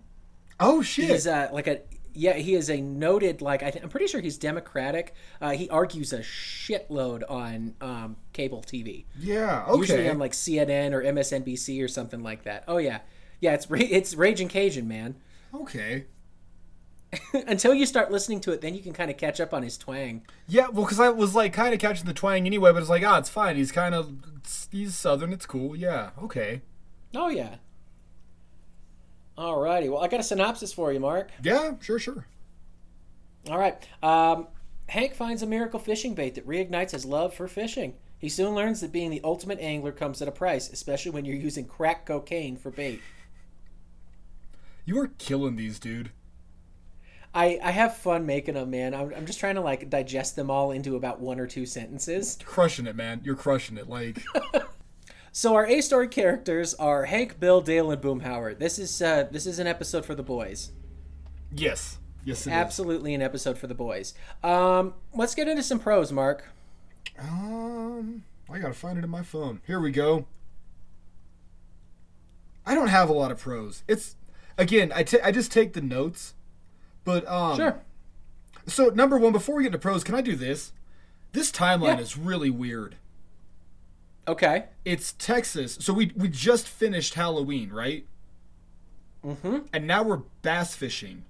Speaker 1: Oh shit!
Speaker 2: He's uh, like a yeah, he is a noted like I th- I'm pretty sure he's Democratic. Uh, he argues a shitload on um, cable TV.
Speaker 1: yeah. Okay.
Speaker 2: Usually on like CNN or MSNBC or something like that. Oh yeah, yeah. It's ra- it's Raging Cajun man.
Speaker 1: okay.
Speaker 2: Until you start listening to it, then you can kind of catch up on his twang.
Speaker 1: Yeah, well, because I was like kind of catching the twang anyway, but it's like, ah, it's fine. He's kind of he's southern. It's cool. Yeah. Okay.
Speaker 2: Oh yeah. Alrighty, well I got a synopsis for you, Mark.
Speaker 1: Yeah. Sure. Sure.
Speaker 2: All right. Um, Hank finds a miracle fishing bait that reignites his love for fishing. He soon learns that being the ultimate angler comes at a price, especially when you're using crack cocaine for bait.
Speaker 1: You are killing these, dude.
Speaker 2: I, I have fun making them, man. I'm, I'm just trying to like digest them all into about one or two sentences.
Speaker 1: Crushing it, man. You're crushing it. Like,
Speaker 2: So our A story characters are Hank, Bill, Dale, and Boomhauer. This is uh, this is an episode for the boys.
Speaker 1: yes, yes, it is.
Speaker 2: Absolutely an episode for the boys. Um, let's get into some pros, Mark.
Speaker 1: Um, I gotta find it in my phone. Here we go. I don't have a lot of pros. It's again, I ta- I just take the notes, but um.
Speaker 2: Sure.
Speaker 1: So number one, before we get into pros, can I do this? This timeline
Speaker 2: Yeah.
Speaker 1: is really weird.
Speaker 2: Okay.
Speaker 1: It's Texas, so we we just finished Halloween, right?
Speaker 2: Mm-hmm.
Speaker 1: And now we're bass fishing.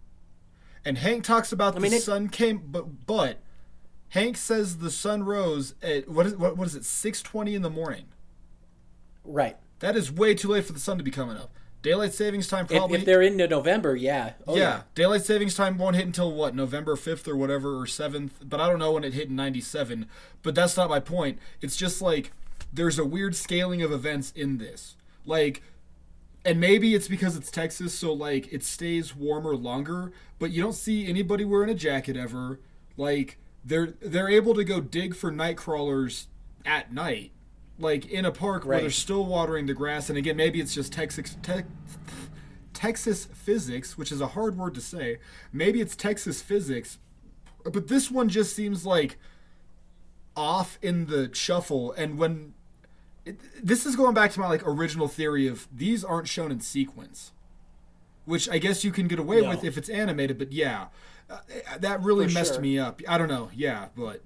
Speaker 1: And Hank talks about
Speaker 2: mean,
Speaker 1: the
Speaker 2: it-
Speaker 1: sun came, but but Hank says the sun rose at what is what, what is it six twenty in the morning.
Speaker 2: Right.
Speaker 1: That is way too late for the sun to be coming up. Daylight savings time probably.
Speaker 2: if they're into November, yeah. Oh,
Speaker 1: yeah. daylight savings time won't hit until what November fifth or whatever or seventh. But I don't know when it hit in '97. But that's not my point. It's just like there's a weird scaling of events in this. Like, and maybe it's because it's Texas, so like it stays warmer longer. But you don't see anybody wearing a jacket ever. Like they're they're able to go dig for night crawlers at night, like in a park where
Speaker 2: Right.
Speaker 1: they're still watering the grass. And again, maybe it's just Texas. Te- Texas physics, which is a hard word to say. Maybe it's Texas physics, but this one just seems like off in the shuffle. And when it, this is going back to my like original theory of these aren't shown in sequence, which I guess you can get away
Speaker 2: No.
Speaker 1: with if it's animated. But yeah, uh, that really
Speaker 2: For
Speaker 1: messed
Speaker 2: sure.
Speaker 1: me up. I don't know. Yeah, but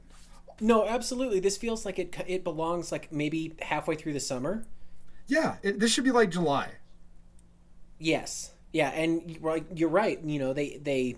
Speaker 2: No, absolutely. This feels like it it belongs like maybe halfway through the summer.
Speaker 1: yeah, it, this should be like July.
Speaker 2: Yes. Yeah, and you're right. You know, they they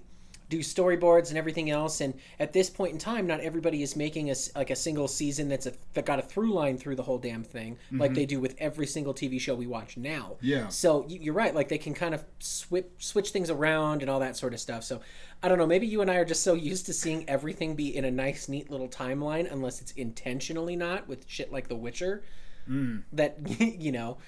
Speaker 2: do storyboards and everything else, and at this point in time, not everybody is making a like a single season that's a that got a through line through the whole damn thing, like mm-hmm. they do with every single TV show we watch now.
Speaker 1: Yeah.
Speaker 2: So you- you're right. Like they can kind of switch switch things around and all that sort of stuff. So I don't know. Maybe you and I are just so used to seeing everything be in a nice, neat little timeline, unless it's intentionally not with shit like The Witcher. Mm. That you know.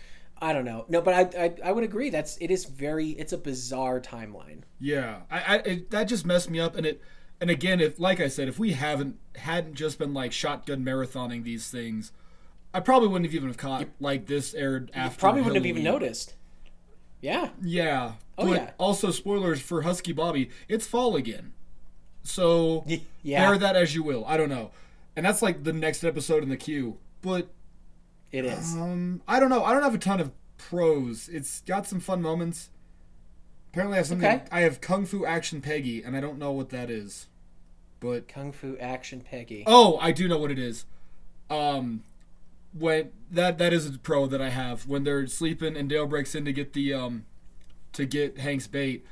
Speaker 2: I don't know. No, but I, I I would agree. That's it is very it's a bizarre timeline.
Speaker 1: Yeah, I, I it, that just messed me up, and it, and again, if like I said, if we haven't hadn't just been like shotgun marathoning these things, I probably wouldn't have even have caught like this aired after.
Speaker 2: Probably wouldn't have even noticed. Yeah.
Speaker 1: Yeah.
Speaker 2: Oh,
Speaker 1: but
Speaker 2: yeah.
Speaker 1: also spoilers for Husky Bobby. It's fall again. So
Speaker 2: yeah.
Speaker 1: bear that as you will. I don't know. And that's like the next episode in the queue. But
Speaker 2: It is.
Speaker 1: um I don't know. I don't have a ton of pros. It's got some fun moments. Apparently I have something
Speaker 2: Okay.
Speaker 1: I have Kung Fu Action Peggy and I don't know what that is. But
Speaker 2: Kung Fu Action Peggy.
Speaker 1: Oh, I do know what it is. Um, when that that is a pro that I have when they're sleeping and Dale breaks in to get the um to get Hank's bait,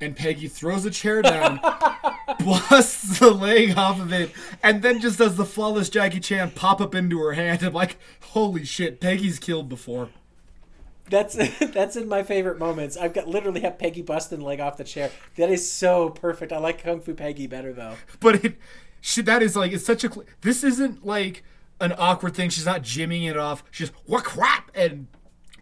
Speaker 1: and Peggy throws a chair down, busts the leg off of it, and then just does the flawless Jackie Chan pop up into her hand. I'm like, holy shit, Peggy's killed before.
Speaker 2: That's that's in my favorite moments. I've got literally have Peggy busting the leg off the chair. That is so perfect. I like Kung Fu Peggy better though.
Speaker 1: But it, she, that is like it's such a. This isn't like an awkward thing. She's not jimmying it off. She's just what crap and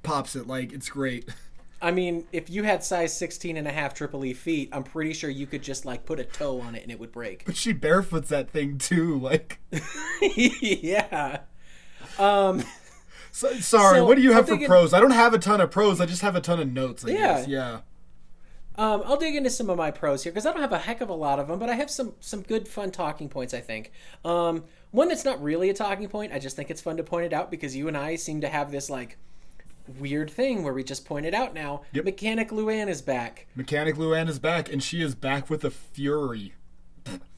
Speaker 1: pops it like it's great.
Speaker 2: I mean, if you had size 16 and a half triple E feet, I'm pretty sure you could just like put a toe on it and it would break.
Speaker 1: But she barefoots that thing too. Like,
Speaker 2: yeah. Um
Speaker 1: so, sorry.
Speaker 2: So,
Speaker 1: what do you have for pros? I don't have a ton of pros. I just have a ton of notes. I
Speaker 2: Yeah.
Speaker 1: guess. Yeah.
Speaker 2: Um, I'll dig into some of my pros here because I don't have a heck of a lot of them, but I have some some good fun talking points. I think um, one that's not really a talking point. I just think it's fun to point it out because you and I seem to have this like weird thing where we just pointed out now.
Speaker 1: Yep.
Speaker 2: Mechanic Luann is back.
Speaker 1: Mechanic Luann is back, and she is back with a fury.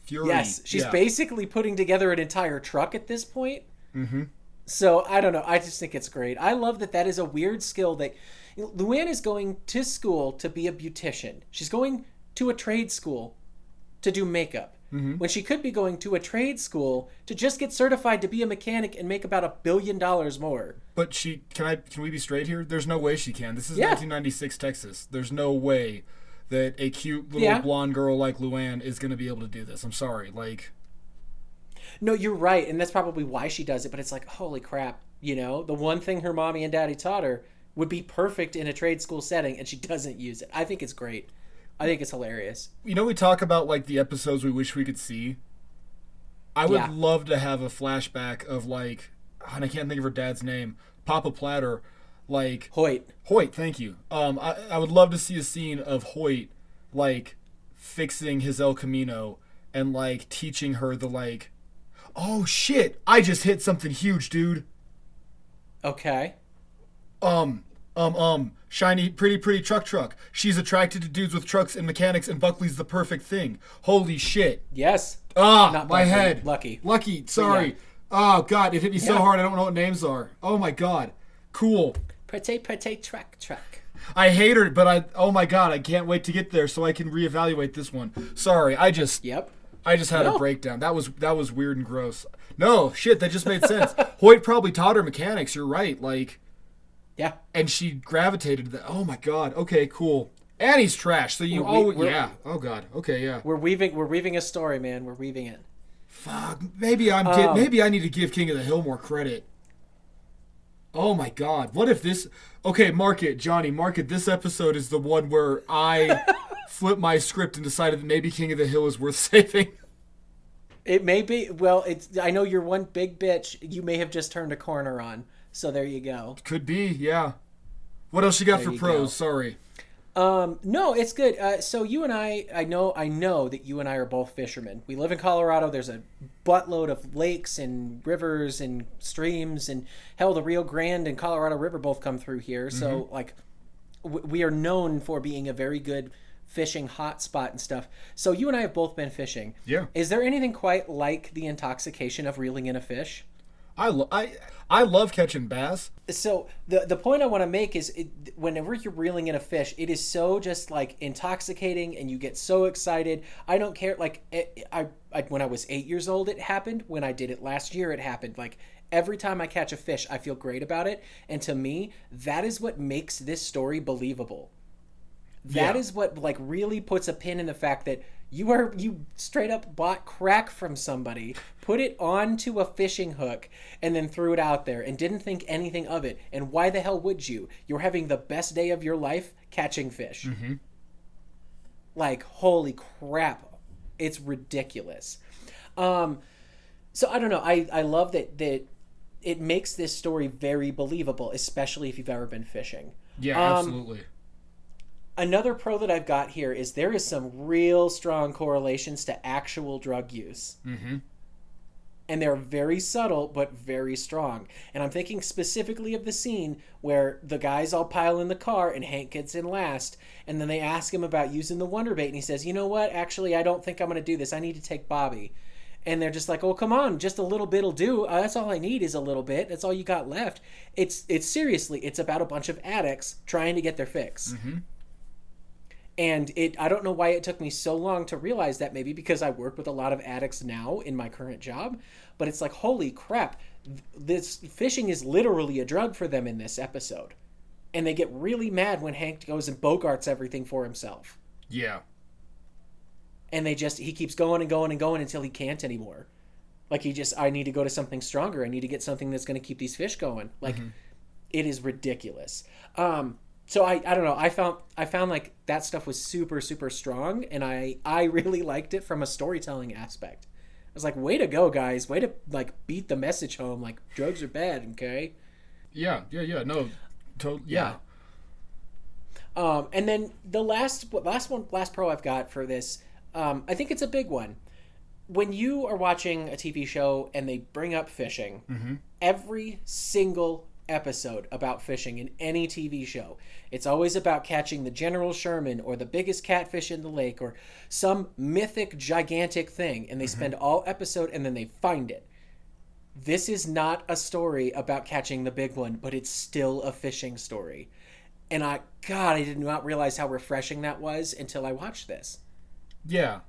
Speaker 1: Fury.
Speaker 2: Yes, she's
Speaker 1: Yeah.
Speaker 2: basically putting together an entire truck at this point. Mm-hmm. So I don't know. I just think it's great. I love that that is a weird skill that Luann is going to school to be a beautician. She's going to a trade school to do makeup. Mm-hmm. When she could be going to a trade school to just get certified to be a mechanic and make about a billion dollars more.
Speaker 1: But she can I can we be straight here? There's no way she can. This is
Speaker 2: Yeah.
Speaker 1: 1996 Texas. There's no way that a cute little
Speaker 2: Yeah.
Speaker 1: blonde girl like Luann is going to be able to do this. I'm sorry. Like
Speaker 2: No, you're right, and that's probably why she does it. But it's like, holy crap, you know, the one thing her mommy and daddy taught her would be perfect in a trade school setting, and she doesn't use it. I think it's great. I think it's hilarious.
Speaker 1: you know we talk about like the episodes we wish we could see. I would
Speaker 2: Yeah.
Speaker 1: love to have a flashback of like and I can't think of her dad's name, Papa Platter, like
Speaker 2: Hoyt.
Speaker 1: Hoyt, thank you. Um, I, I would love to see a scene of Hoyt, like, fixing his El Camino and, like, teaching her the, like, oh shit, I just hit something huge, dude.
Speaker 2: Okay.
Speaker 1: Um, um, um, shiny, pretty, pretty truck truck. She's attracted to dudes with trucks and mechanics, and Buckley's the perfect thing. Holy shit.
Speaker 2: Yes.
Speaker 1: Ah,
Speaker 2: Not
Speaker 1: my
Speaker 2: Buckley,
Speaker 1: head.
Speaker 2: Lucky.
Speaker 1: Lucky, sorry.
Speaker 2: yeah.
Speaker 1: Oh, God, it hit me so hard I don't know what names are. Oh, my God. Cool.
Speaker 2: Pretty, pretty truck, truck.
Speaker 1: I hate her, but I oh my god, I can't wait to get there so I can reevaluate this one. Sorry, I just
Speaker 2: Yep.
Speaker 1: I just had
Speaker 2: No.
Speaker 1: a breakdown. That was that was weird and gross. No, shit, that just made sense. Hoyt probably taught her mechanics, you're right. Like
Speaker 2: Yeah.
Speaker 1: and she gravitated to that. Oh my god. Okay, cool. Annie's trash. So you
Speaker 2: We-
Speaker 1: oh yeah. Oh god. Okay, yeah.
Speaker 2: We're weaving. We're weaving a story, man. We're weaving it.
Speaker 1: Fuck. Maybe I'm
Speaker 2: Um,
Speaker 1: maybe I need to give King of the Hill more credit. Oh my god. What if this Okay, mark it, Jonny, mark it. This episode is the one where I flipped my script and decided that maybe King of the Hill is worth saving.
Speaker 2: It may be. Well, it's. I know you're one big bitch. You may have just turned a corner on. So there you go.
Speaker 1: Could be, yeah. What else you got
Speaker 2: There
Speaker 1: for
Speaker 2: you
Speaker 1: pros?
Speaker 2: go.
Speaker 1: Sorry.
Speaker 2: Um, no, it's good. Uh, so you and I, I know, I know that you and I are both fishermen. We live in Colorado. There's a buttload of lakes and rivers and streams, and hell, the Rio Grande and Colorado River both come through here. So like, w- we are known for being a very good fishing hotspot and stuff. So you and I have both been fishing.
Speaker 1: Yeah.
Speaker 2: Is there anything quite like the intoxication of reeling in a fish?
Speaker 1: I lo- I I love catching bass.
Speaker 2: so the the point I want to make is it, whenever you're reeling in a fish, it is so just like intoxicating, and you get so excited. I don't care. Like it, I, I when I was eight years old, it happened. When I did it last year, it happened. Like every time I catch a fish, I feel great about it, and to me, that is what makes this story believable. That
Speaker 1: Yeah.
Speaker 2: is what like really puts a pin in the fact that you are you straight up bought crack from somebody, put it onto a fishing hook, and then threw it out there and didn't think anything of it. And why the hell would you? You're having the best day of your life catching fish. Like holy crap, it's ridiculous. Um, so I don't know. I I love that that it makes this story very believable, especially if you've ever been fishing.
Speaker 1: Yeah,
Speaker 2: Um,
Speaker 1: absolutely.
Speaker 2: Another pro that I've got here is there is some real strong correlations to actual drug use.
Speaker 1: Mm-hmm.
Speaker 2: And they're very subtle, but very strong. And I'm thinking specifically of the scene where the guys all pile in the car and Hank gets in last. And then they ask him about using the Wonder Bait. And he says, You know what? Actually, I don't think I'm going to do this. I need to take Bobby. And they're just like, "Oh, come on, just a little bit'll do. Uh, that's all I need is a little bit. That's all you got left." It's it's seriously, it's about a bunch of addicts trying to get their fix.
Speaker 1: Mm-hmm.
Speaker 2: And it I don't know why it took me so long to realize that maybe because I work with a lot of addicts now in my current job, but it's like holy crap, this fishing is literally a drug for them in this episode. And they get really mad when Hank goes and bogarts everything for himself.
Speaker 1: Yeah.
Speaker 2: And they just he keeps going and going and going until he can't anymore. Like he just I need to go to something stronger. I need to get something that's going to keep these fish going. Like it is ridiculous. Um so I, I don't know i found i found like that stuff was super super strong and i i really liked it from a storytelling aspect i was like way to go guys way to like beat the message home like drugs are bad okay
Speaker 1: Yeah. Yeah. Yeah. No. To- yeah.
Speaker 2: um and then the last last one last pro i've got for this um i think it's a big one when you are watching a tv show and they bring up fishing every single episode about fishing in any TV show. It's always about catching the General Sherman or the biggest catfish in the lake or some mythic gigantic thing and they mm-hmm. spend all episode and then they find it. This is not a story about catching the big one, but it's still a fishing story. And I god, I did not realize how refreshing that was until I watched this.
Speaker 1: Yeah.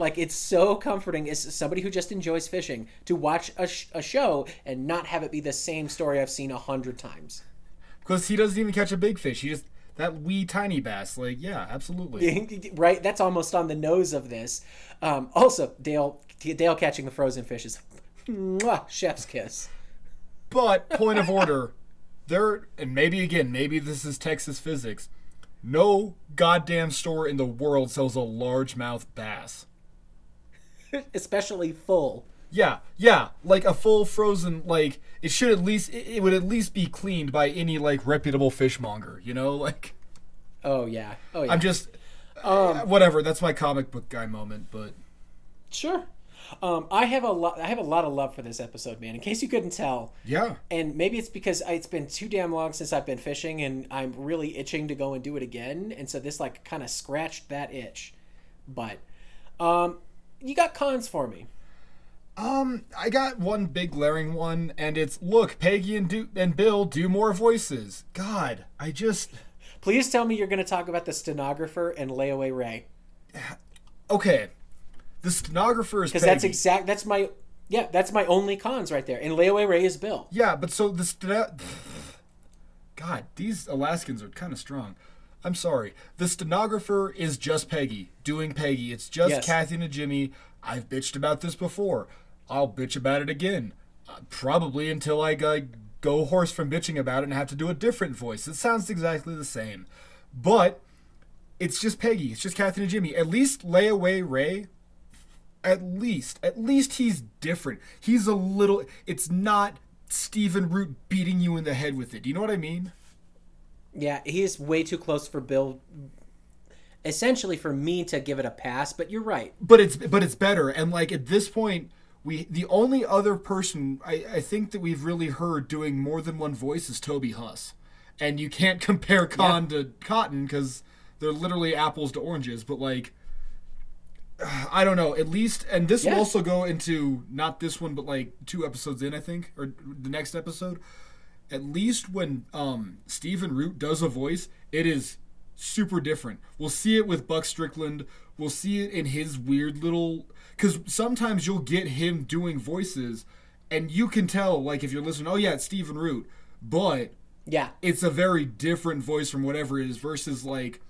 Speaker 2: Like it's so comforting as somebody who just enjoys fishing to watch a, sh- a show and not have it be the same story I've seen a hundred times.
Speaker 1: Because he doesn't even catch a big fish. He just that wee tiny bass. Like, yeah, absolutely.
Speaker 2: right? That's almost on the nose of this. Um, also, Dale Dale catching the frozen fish is mwah, chef's kiss.
Speaker 1: But point of order, there and maybe again, maybe this is Texas physics. No goddamn store in the world sells a largemouth bass.
Speaker 2: Especially full.
Speaker 1: Yeah, yeah, like a full frozen. Like it should at least it, would at least be cleaned by any like reputable fishmonger. You know, like
Speaker 2: Oh yeah. Oh yeah.
Speaker 1: I'm just uh, whatever. That's my comic book guy moment. But
Speaker 2: sure. Um, I have a lot. I have a lot of love for this episode, man. In case you couldn't tell,
Speaker 1: yeah,
Speaker 2: and maybe it's because I- it's been too damn long since I've been fishing, and I'm really itching to go and do it again. And so this like kind of scratched that itch. But, um, you got cons for me.
Speaker 1: Um, I got one big glaring one, and it's look, Peggy and do- and Bill do more voices. God, I just
Speaker 2: Please tell me you're going to talk about the stenographer and layaway Ray,
Speaker 1: okay. The stenographer is
Speaker 2: because that's exact. That's my yeah. That's my only cons right there. And layaway Ray is Bill.
Speaker 1: yeah, but so the sten- God, these Alaskans are kind of strong. I'm sorry. The stenographer is just Peggy doing Peggy. It's just
Speaker 2: Yes.
Speaker 1: Kathy Najimy. I've bitched about this before. I'll bitch about it again. Uh, probably until I go, go hoarse from bitching about it and have to do a different voice. It sounds exactly the same. But it's just Peggy. It's just Kathy Najimy. At least Layaway Ray, at least, at least he's different. He's a little. It's not Stephen Root beating you in the head with it. Do you know what I mean?
Speaker 2: Yeah, he is way too close for Bill. Essentially, for me to give it a pass. But you're right.
Speaker 1: but it's but it's better and like at this point we the only other person I, I think that we've really heard doing more than one voice is toby huss and you can't compare Kahn to cotton because they're literally apples to oranges but like i don't know at least and this
Speaker 2: Yeah.
Speaker 1: will also go into not this one but like two episodes in i think or the next episode at least when um Stephen Root does a voice, it is super different. We'll see it with Buck Strickland. We'll see it in his weird little cuz sometimes you'll get him doing voices and you can tell like if you're listening, oh yeah, it's Stephen Root. But
Speaker 2: Yeah.
Speaker 1: it's a very different voice from whatever it is versus like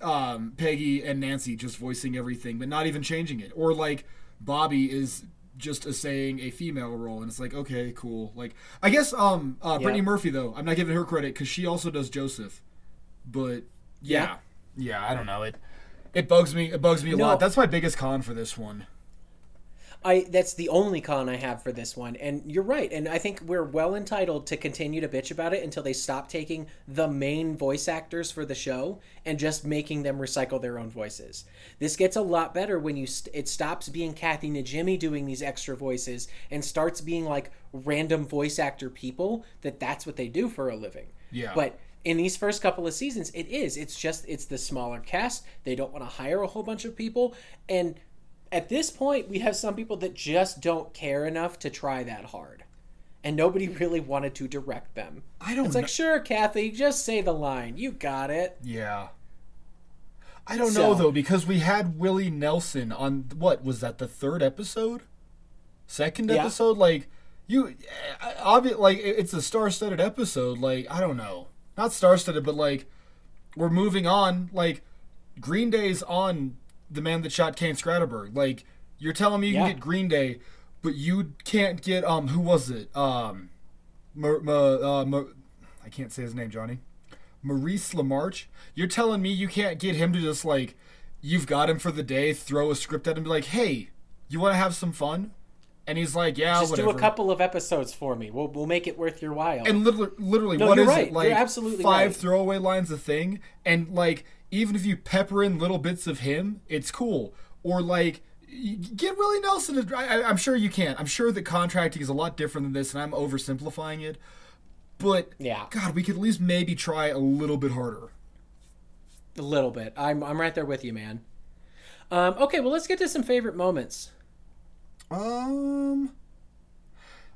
Speaker 1: um, Peggy and Nancy just voicing everything but not even changing it or like Bobby is just a saying a female role and it's like okay cool. Like I guess um uh, Brittany
Speaker 2: Yeah.
Speaker 1: Murphy though I'm not giving her credit because she also does Joseph but yeah. Yeah I don't know it it bugs me it bugs me a
Speaker 2: No.
Speaker 1: lot. That's my biggest con for this one
Speaker 2: I that's the only con I have for this one, and you're right. And I think we're well entitled to continue to bitch about it until they stop taking the main voice actors for the show and just making them recycle their own voices. This gets a lot better when you st- it stops being Kathy Najimy doing these extra voices and starts being like random voice actor people that that's what they do for a living.
Speaker 1: Yeah.
Speaker 2: But in these first couple of seasons, it is. It's just it's the smaller cast. They don't want to hire a whole bunch of people and at this point, we have some people that just don't care enough to try that hard. And nobody really wanted to direct them.
Speaker 1: I don't
Speaker 2: It's like,
Speaker 1: kn-
Speaker 2: sure, Kathy, just say the line. You got it.
Speaker 1: Yeah. I don't
Speaker 2: So-
Speaker 1: know though because we had Willie Nelson on what was that the third episode, second
Speaker 2: Yeah.
Speaker 1: episode? Like you, eh, obvious like it's a star-studded episode. Like I don't know, not star-studded, but like we're moving on. Like Green Day's on the man that shot Kane Scratterberg. Like you're telling me you
Speaker 2: Yeah.
Speaker 1: can get Green Day, but you can't get um who was it um, uh, I can't say his name, Jonny. Maurice LaMarche, you're telling me you can't get him to just like, you've got him for the day, throw a script at him, be like, hey, you want to have some fun? And he's like, yeah,
Speaker 2: Just
Speaker 1: whatever.
Speaker 2: do a couple of episodes for me. We'll, we'll make it worth your while.
Speaker 1: And literally, literally
Speaker 2: No,
Speaker 1: what is
Speaker 2: right.
Speaker 1: it? Like
Speaker 2: You're absolutely
Speaker 1: five
Speaker 2: right.
Speaker 1: throwaway lines a thing, and like even if you pepper in little bits of him, it's cool. Or like get Willie Nelson. To, I, I'm sure you can. I'm sure that contracting is a lot different than this, and I'm oversimplifying it. But
Speaker 2: Yeah.
Speaker 1: God, we could at least maybe try a little bit harder.
Speaker 2: a little bit. I'm, I'm right there with you, man. Um, okay, well, let's get to some favorite moments.
Speaker 1: Um,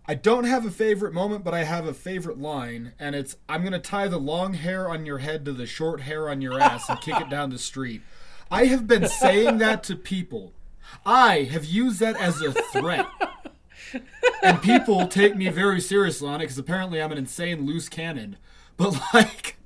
Speaker 1: I don't have a favorite moment, but I have a favorite line, and it's I'm gonna tie the long hair on your head to the short hair on your ass and kick it down the street. I have been saying that to people. I have used that as a threat. And people take me very seriously on it because apparently I'm an insane loose cannon. But like,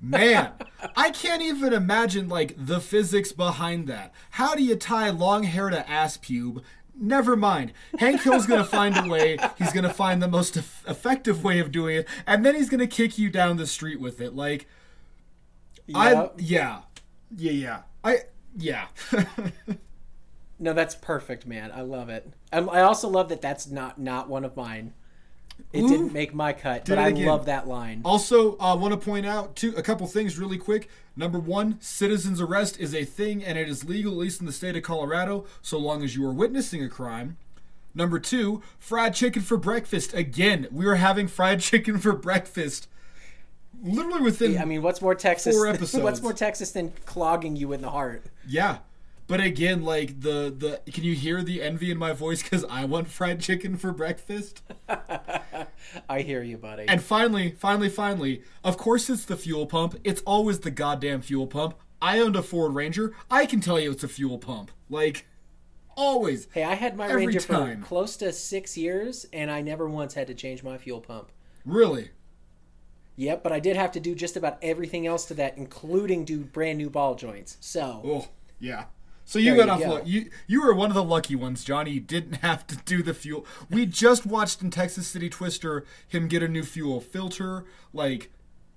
Speaker 1: man, I can't even imagine like the physics behind that. How do you tie long hair to ass pube? Never mind. Hank Hill's gonna find a way. He's gonna find the most eff- effective way of doing it, and then he's gonna kick you down the street with it. Like, I yeah, yeah, yeah. I yeah.
Speaker 2: No, that's perfect, man. I love it. Um, I also love that that's not not one of mine. It
Speaker 1: Ooh.
Speaker 2: didn't make my cut,
Speaker 1: Did
Speaker 2: but I
Speaker 1: again.
Speaker 2: love that line.
Speaker 1: Also, I uh, want to point out two a couple things really quick. Number one, citizen's arrest is a thing, and it is legal at least in the state of Colorado, so long as you are witnessing a crime. Number two, fried chicken for breakfast. Again, we are having fried chicken for breakfast. Literally within
Speaker 2: I mean, what's more Texas?
Speaker 1: Four episodes.
Speaker 2: what's more Texas than clogging you in the heart?
Speaker 1: yeah. But again, like the the can you hear the envy in my voice because I want fried chicken for breakfast?
Speaker 2: I hear you, buddy.
Speaker 1: And finally, finally, finally, of course it's the fuel pump. It's always the goddamn fuel pump. I owned a Ford Ranger. I can tell you it's a fuel pump. Like, always.
Speaker 2: hey, I had my Ranger
Speaker 1: time.
Speaker 2: for close to six years, and I never once had to change my fuel pump.
Speaker 1: Really.
Speaker 2: Yep, but I did have to do just about everything else to that, including do brand new ball joints. So
Speaker 1: Oh, yeah. So you
Speaker 2: There
Speaker 1: got
Speaker 2: you
Speaker 1: off.
Speaker 2: go.
Speaker 1: You you were one of the lucky ones, Jonny. Didn't have to do the fuel. We just watched in Texas City Twister him get a new fuel filter. Like,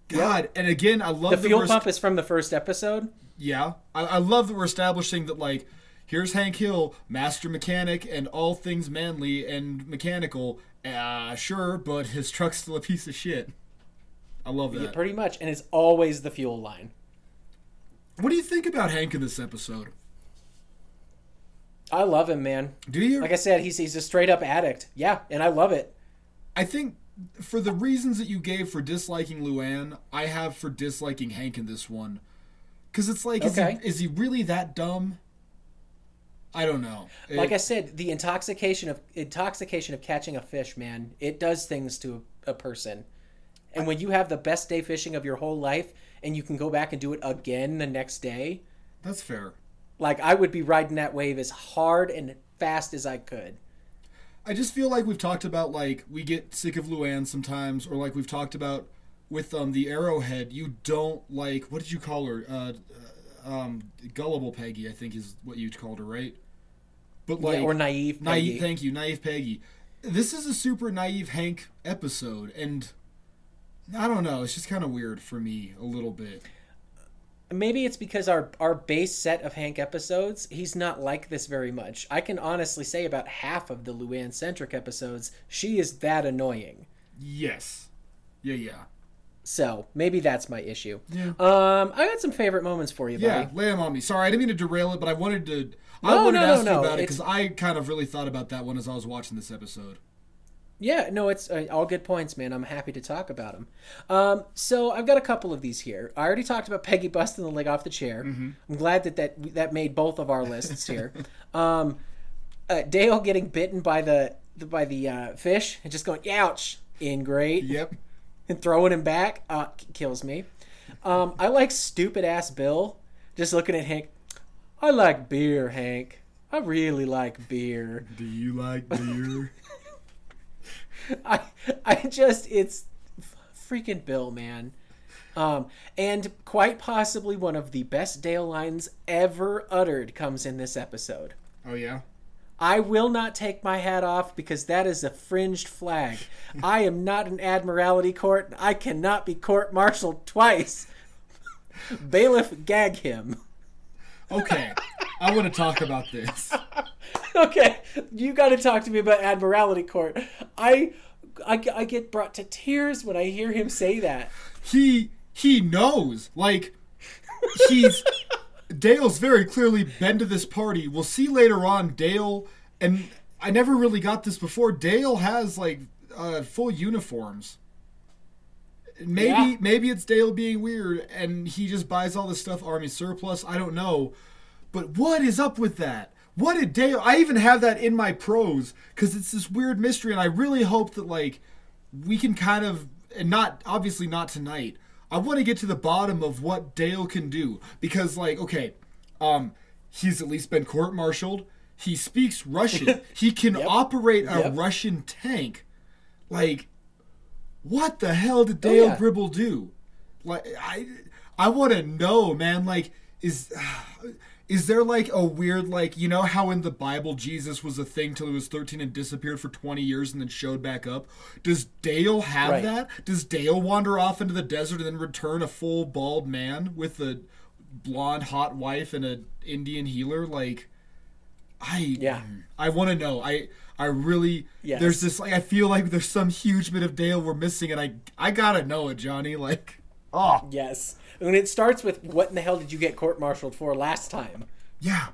Speaker 1: God. And again, I love
Speaker 2: the
Speaker 1: that
Speaker 2: fuel
Speaker 1: we're-
Speaker 2: pump is from the first episode.
Speaker 1: Yeah, I, I love that we're establishing that like here's Hank Hill, master mechanic and all things manly and mechanical. Uh, sure, but his truck's still a piece of shit. I love that.
Speaker 2: Yeah, pretty much, and it's always the fuel line.
Speaker 1: What do you think about Hank in this episode?
Speaker 2: I love him, man.
Speaker 1: Do you?
Speaker 2: Like I said, he's he's a straight up addict. Yeah, and I love it.
Speaker 1: I think for the reasons that you gave for disliking Luann, I have for disliking Hank in this one. Because it's like,
Speaker 2: Okay.
Speaker 1: is, he, is he really that dumb? I don't know.
Speaker 2: Like I said, the intoxication of intoxication of catching a fish, man, it does things to a, a person. And when you have the best day fishing of your whole life, and you can go back and do it again the next day,
Speaker 1: that's fair.
Speaker 2: Like I would be riding that wave as hard and fast as I could.
Speaker 1: I just feel like we've talked about like we get sick of Luann sometimes, or like we've talked about with um the Arrowhead. You don't like what did you call her? Uh, uh, um, gullible Peggy, I think is what you called her, right? But like
Speaker 2: yeah, or naive.
Speaker 1: naive.
Speaker 2: Peggy.
Speaker 1: Thank you, naive Peggy. This is a super naive Hank episode, and I don't know. It's just kind of weird for me a little bit.
Speaker 2: Maybe it's because our our base set of Hank episodes, he's not like this very much. I can honestly say about half of the Luann centric episodes, she is that annoying.
Speaker 1: Yes. Yeah, yeah.
Speaker 2: So maybe that's my issue.
Speaker 1: Yeah.
Speaker 2: Um, I got some favorite moments for you,
Speaker 1: Yeah,
Speaker 2: buddy.
Speaker 1: lay them on me. Sorry, I didn't mean to derail it, but I wanted to. I
Speaker 2: No,
Speaker 1: wanted
Speaker 2: no,
Speaker 1: to
Speaker 2: no,
Speaker 1: ask you about it because I kind of really thought about that one as I was watching this episode.
Speaker 2: Yeah, no, it's uh, all good points, man. I'm happy to talk about them. Um, so I've got a couple of these here. I already talked about Peggy busting the leg off the chair. I'm glad that that that made both of our lists here. um, uh, Dale getting bitten by the, the by the uh, fish and just going ouch in great
Speaker 1: Yep.
Speaker 2: and throwing him back uh, kills me. Um, I like stupid ass Bill just looking at Hank. I like beer, Hank. I really like beer.
Speaker 1: Do you like beer?
Speaker 2: I I just it's freaking Bill, man. Um, and quite possibly one of the best Dale lines ever uttered comes in this episode.
Speaker 1: oh yeah.
Speaker 2: I will not take my hat off because that is a fringed flag. I am not an admiralty court. and I cannot be court-martialed twice. Bailiff, gag him.
Speaker 1: Okay. I want to talk about this.
Speaker 2: okay, you got to talk to me about Admiralty Court. I, I, I get brought to tears when I hear him say that.
Speaker 1: He he knows. Like he's Dale's very clearly been to this party. We'll see later on Dale and I never really got this before. Dale has like uh, full uniforms. Maybe
Speaker 2: Yeah.
Speaker 1: maybe it's Dale being weird and he just buys all this stuff army surplus. I don't know. But what is up with that? What did Dale I even have that in my pros cuz it's this weird mystery and I really hope that like we can kind of and not obviously not tonight. I want to get to the bottom of what Dale can do because like okay, um he's at least been court-martialed. He speaks Russian. he can operate a
Speaker 2: Yep.
Speaker 1: Russian tank. Like what the hell did Dale
Speaker 2: Oh, yeah.
Speaker 1: Gribble do? Like I I want to know, man, like is is there like a weird like you know how in the Bible Jesus was a thing till he was 13 and disappeared for 20 years and then showed back up? Does Dale have
Speaker 2: Right.
Speaker 1: that? Does Dale wander off into the desert and then return a full bald man with a blonde hot wife and an Indian healer like I
Speaker 2: Yeah.
Speaker 1: I want to know. I I really
Speaker 2: Yes.
Speaker 1: there's this like I feel like there's some huge bit of Dale we're missing and I I got to know it, Jonny. Like oh,
Speaker 2: Yes. And it starts with what in the hell did you get court-martialed for last time?
Speaker 1: Yeah.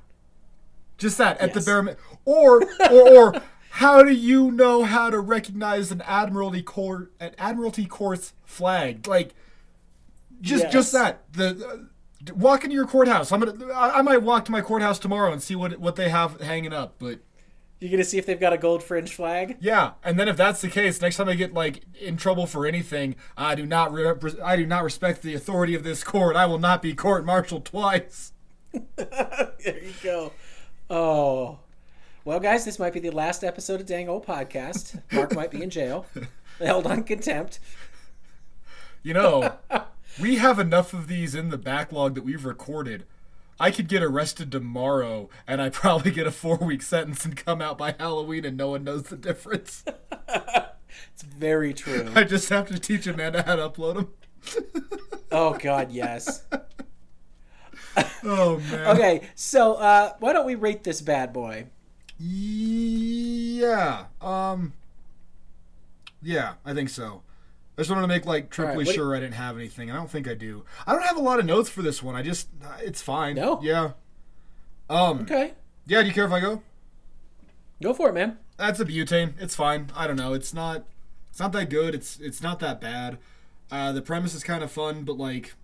Speaker 1: Just that at the
Speaker 2: Yes.
Speaker 1: bare min- or or or how do you know how to recognize an admiralty court an admiralty court's flag? Like just
Speaker 2: Yes.
Speaker 1: just that. The uh, walk into your courthouse. I'm gonna I, I might walk to my courthouse tomorrow and see what what they have hanging up, but
Speaker 2: You gonna see if they've got a gold fringe flag?
Speaker 1: yeah, and then if that's the case, next time I get like in trouble for anything, I do not re- I do not respect the authority of this court. I will not be court-martialed twice.
Speaker 2: there you go. Oh. Well, guys, this might be the last episode of Dang Old Podcast. Mark might be in jail, held on contempt.
Speaker 1: You know, we have enough of these in the backlog that we've recorded. I could get arrested tomorrow and I probably get a four week sentence and come out by Halloween and no one knows the difference.
Speaker 2: It's very true.
Speaker 1: I just have to teach Amanda how to upload them.
Speaker 2: Oh God, yes.
Speaker 1: Oh man.
Speaker 2: Okay, so uh, why don't we rate this bad boy?
Speaker 1: Yeah. Um Yeah, I think so. I just wanted to make like triply
Speaker 2: do-
Speaker 1: sure I didn't have anything, and I don't think I do. I don't have a lot of notes for this one. I just uh, it's fine.
Speaker 2: No?
Speaker 1: Yeah. Um
Speaker 2: Okay,
Speaker 1: yeah, do you care if I go?
Speaker 2: go for it, man.
Speaker 1: That's a butane. It's fine. I don't know. It's not. It's not that good. It's it's not that bad. Uh, the premise is kind of fun, but like,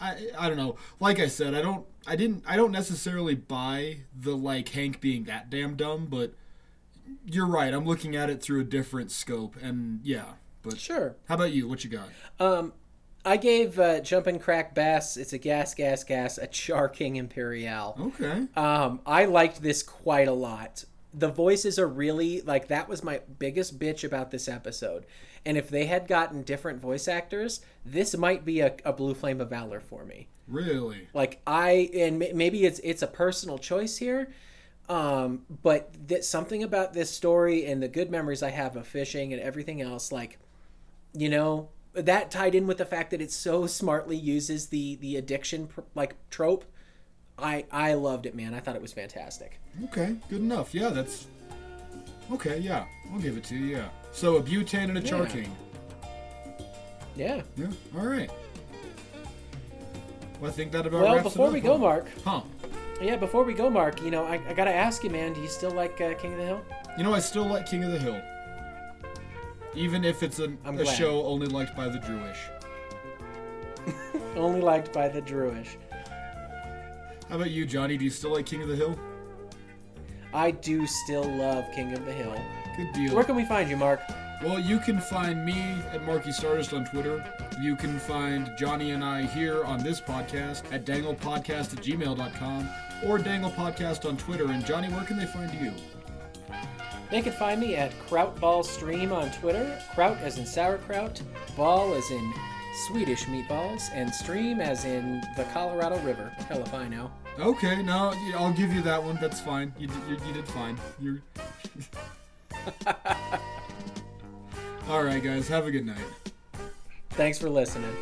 Speaker 1: I I don't know. Like I said, I don't. I didn't. I don't necessarily buy the like Hank being that damn dumb, but you're right. I'm looking at it through a different scope, and yeah. But
Speaker 2: Sure.
Speaker 1: how about you? What you got?
Speaker 2: Um, I gave uh, Jumpin' Crack Bass. It's a gas, gas, gas. A Char King Imperial.
Speaker 1: Okay.
Speaker 2: Um, I liked this quite a lot. The voices are really like that was my biggest bitch about this episode. And if they had gotten different voice actors, this might be a, a blue flame of valor for me.
Speaker 1: Really?
Speaker 2: Like I and maybe it's it's a personal choice here, um, but th- something about this story and the good memories I have of fishing and everything else, like, you know, that tied in with the fact that it so smartly uses the the addiction like trope. I I loved it, man. I thought it was fantastic.
Speaker 1: Okay, good enough. Yeah, that's okay. Yeah, I'll give it to you. Yeah. So a butane and a
Speaker 2: Yeah.
Speaker 1: charking.
Speaker 2: Yeah.
Speaker 1: Yeah. All right. Well, I think that about
Speaker 2: Well, before we go? Mark.
Speaker 1: Huh?
Speaker 2: Yeah, before we go, Mark. You know, I, I gotta ask you, man. Do you still like uh, King of the Hill?
Speaker 1: You know, I still like King of the Hill, even if it's a,
Speaker 2: I'm
Speaker 1: a
Speaker 2: glad.
Speaker 1: show only liked by the Druish.
Speaker 2: Only liked by the Druish.
Speaker 1: How about you, Jonny? Do you still like King of the Hill?
Speaker 2: I do still love King of the Hill.
Speaker 1: Good deal.
Speaker 2: Where can we find you, Mark?
Speaker 1: Well, you can find me at Marky Stardust on Twitter. You can find Jonny and I here on this podcast at danglepodcast at gmail.com or danglepodcast on Twitter. And Jonny, where can they find you?
Speaker 2: They can find me at Krautball Stream on Twitter. Kraut as in sauerkraut, ball as in Swedish meatballs, and stream as in the Colorado River. Hell if I know.
Speaker 1: Okay, no, I'll give you that one. That's fine. You did, you, you did fine. You're. All right, guys. Have a good night.
Speaker 2: Thanks for listening.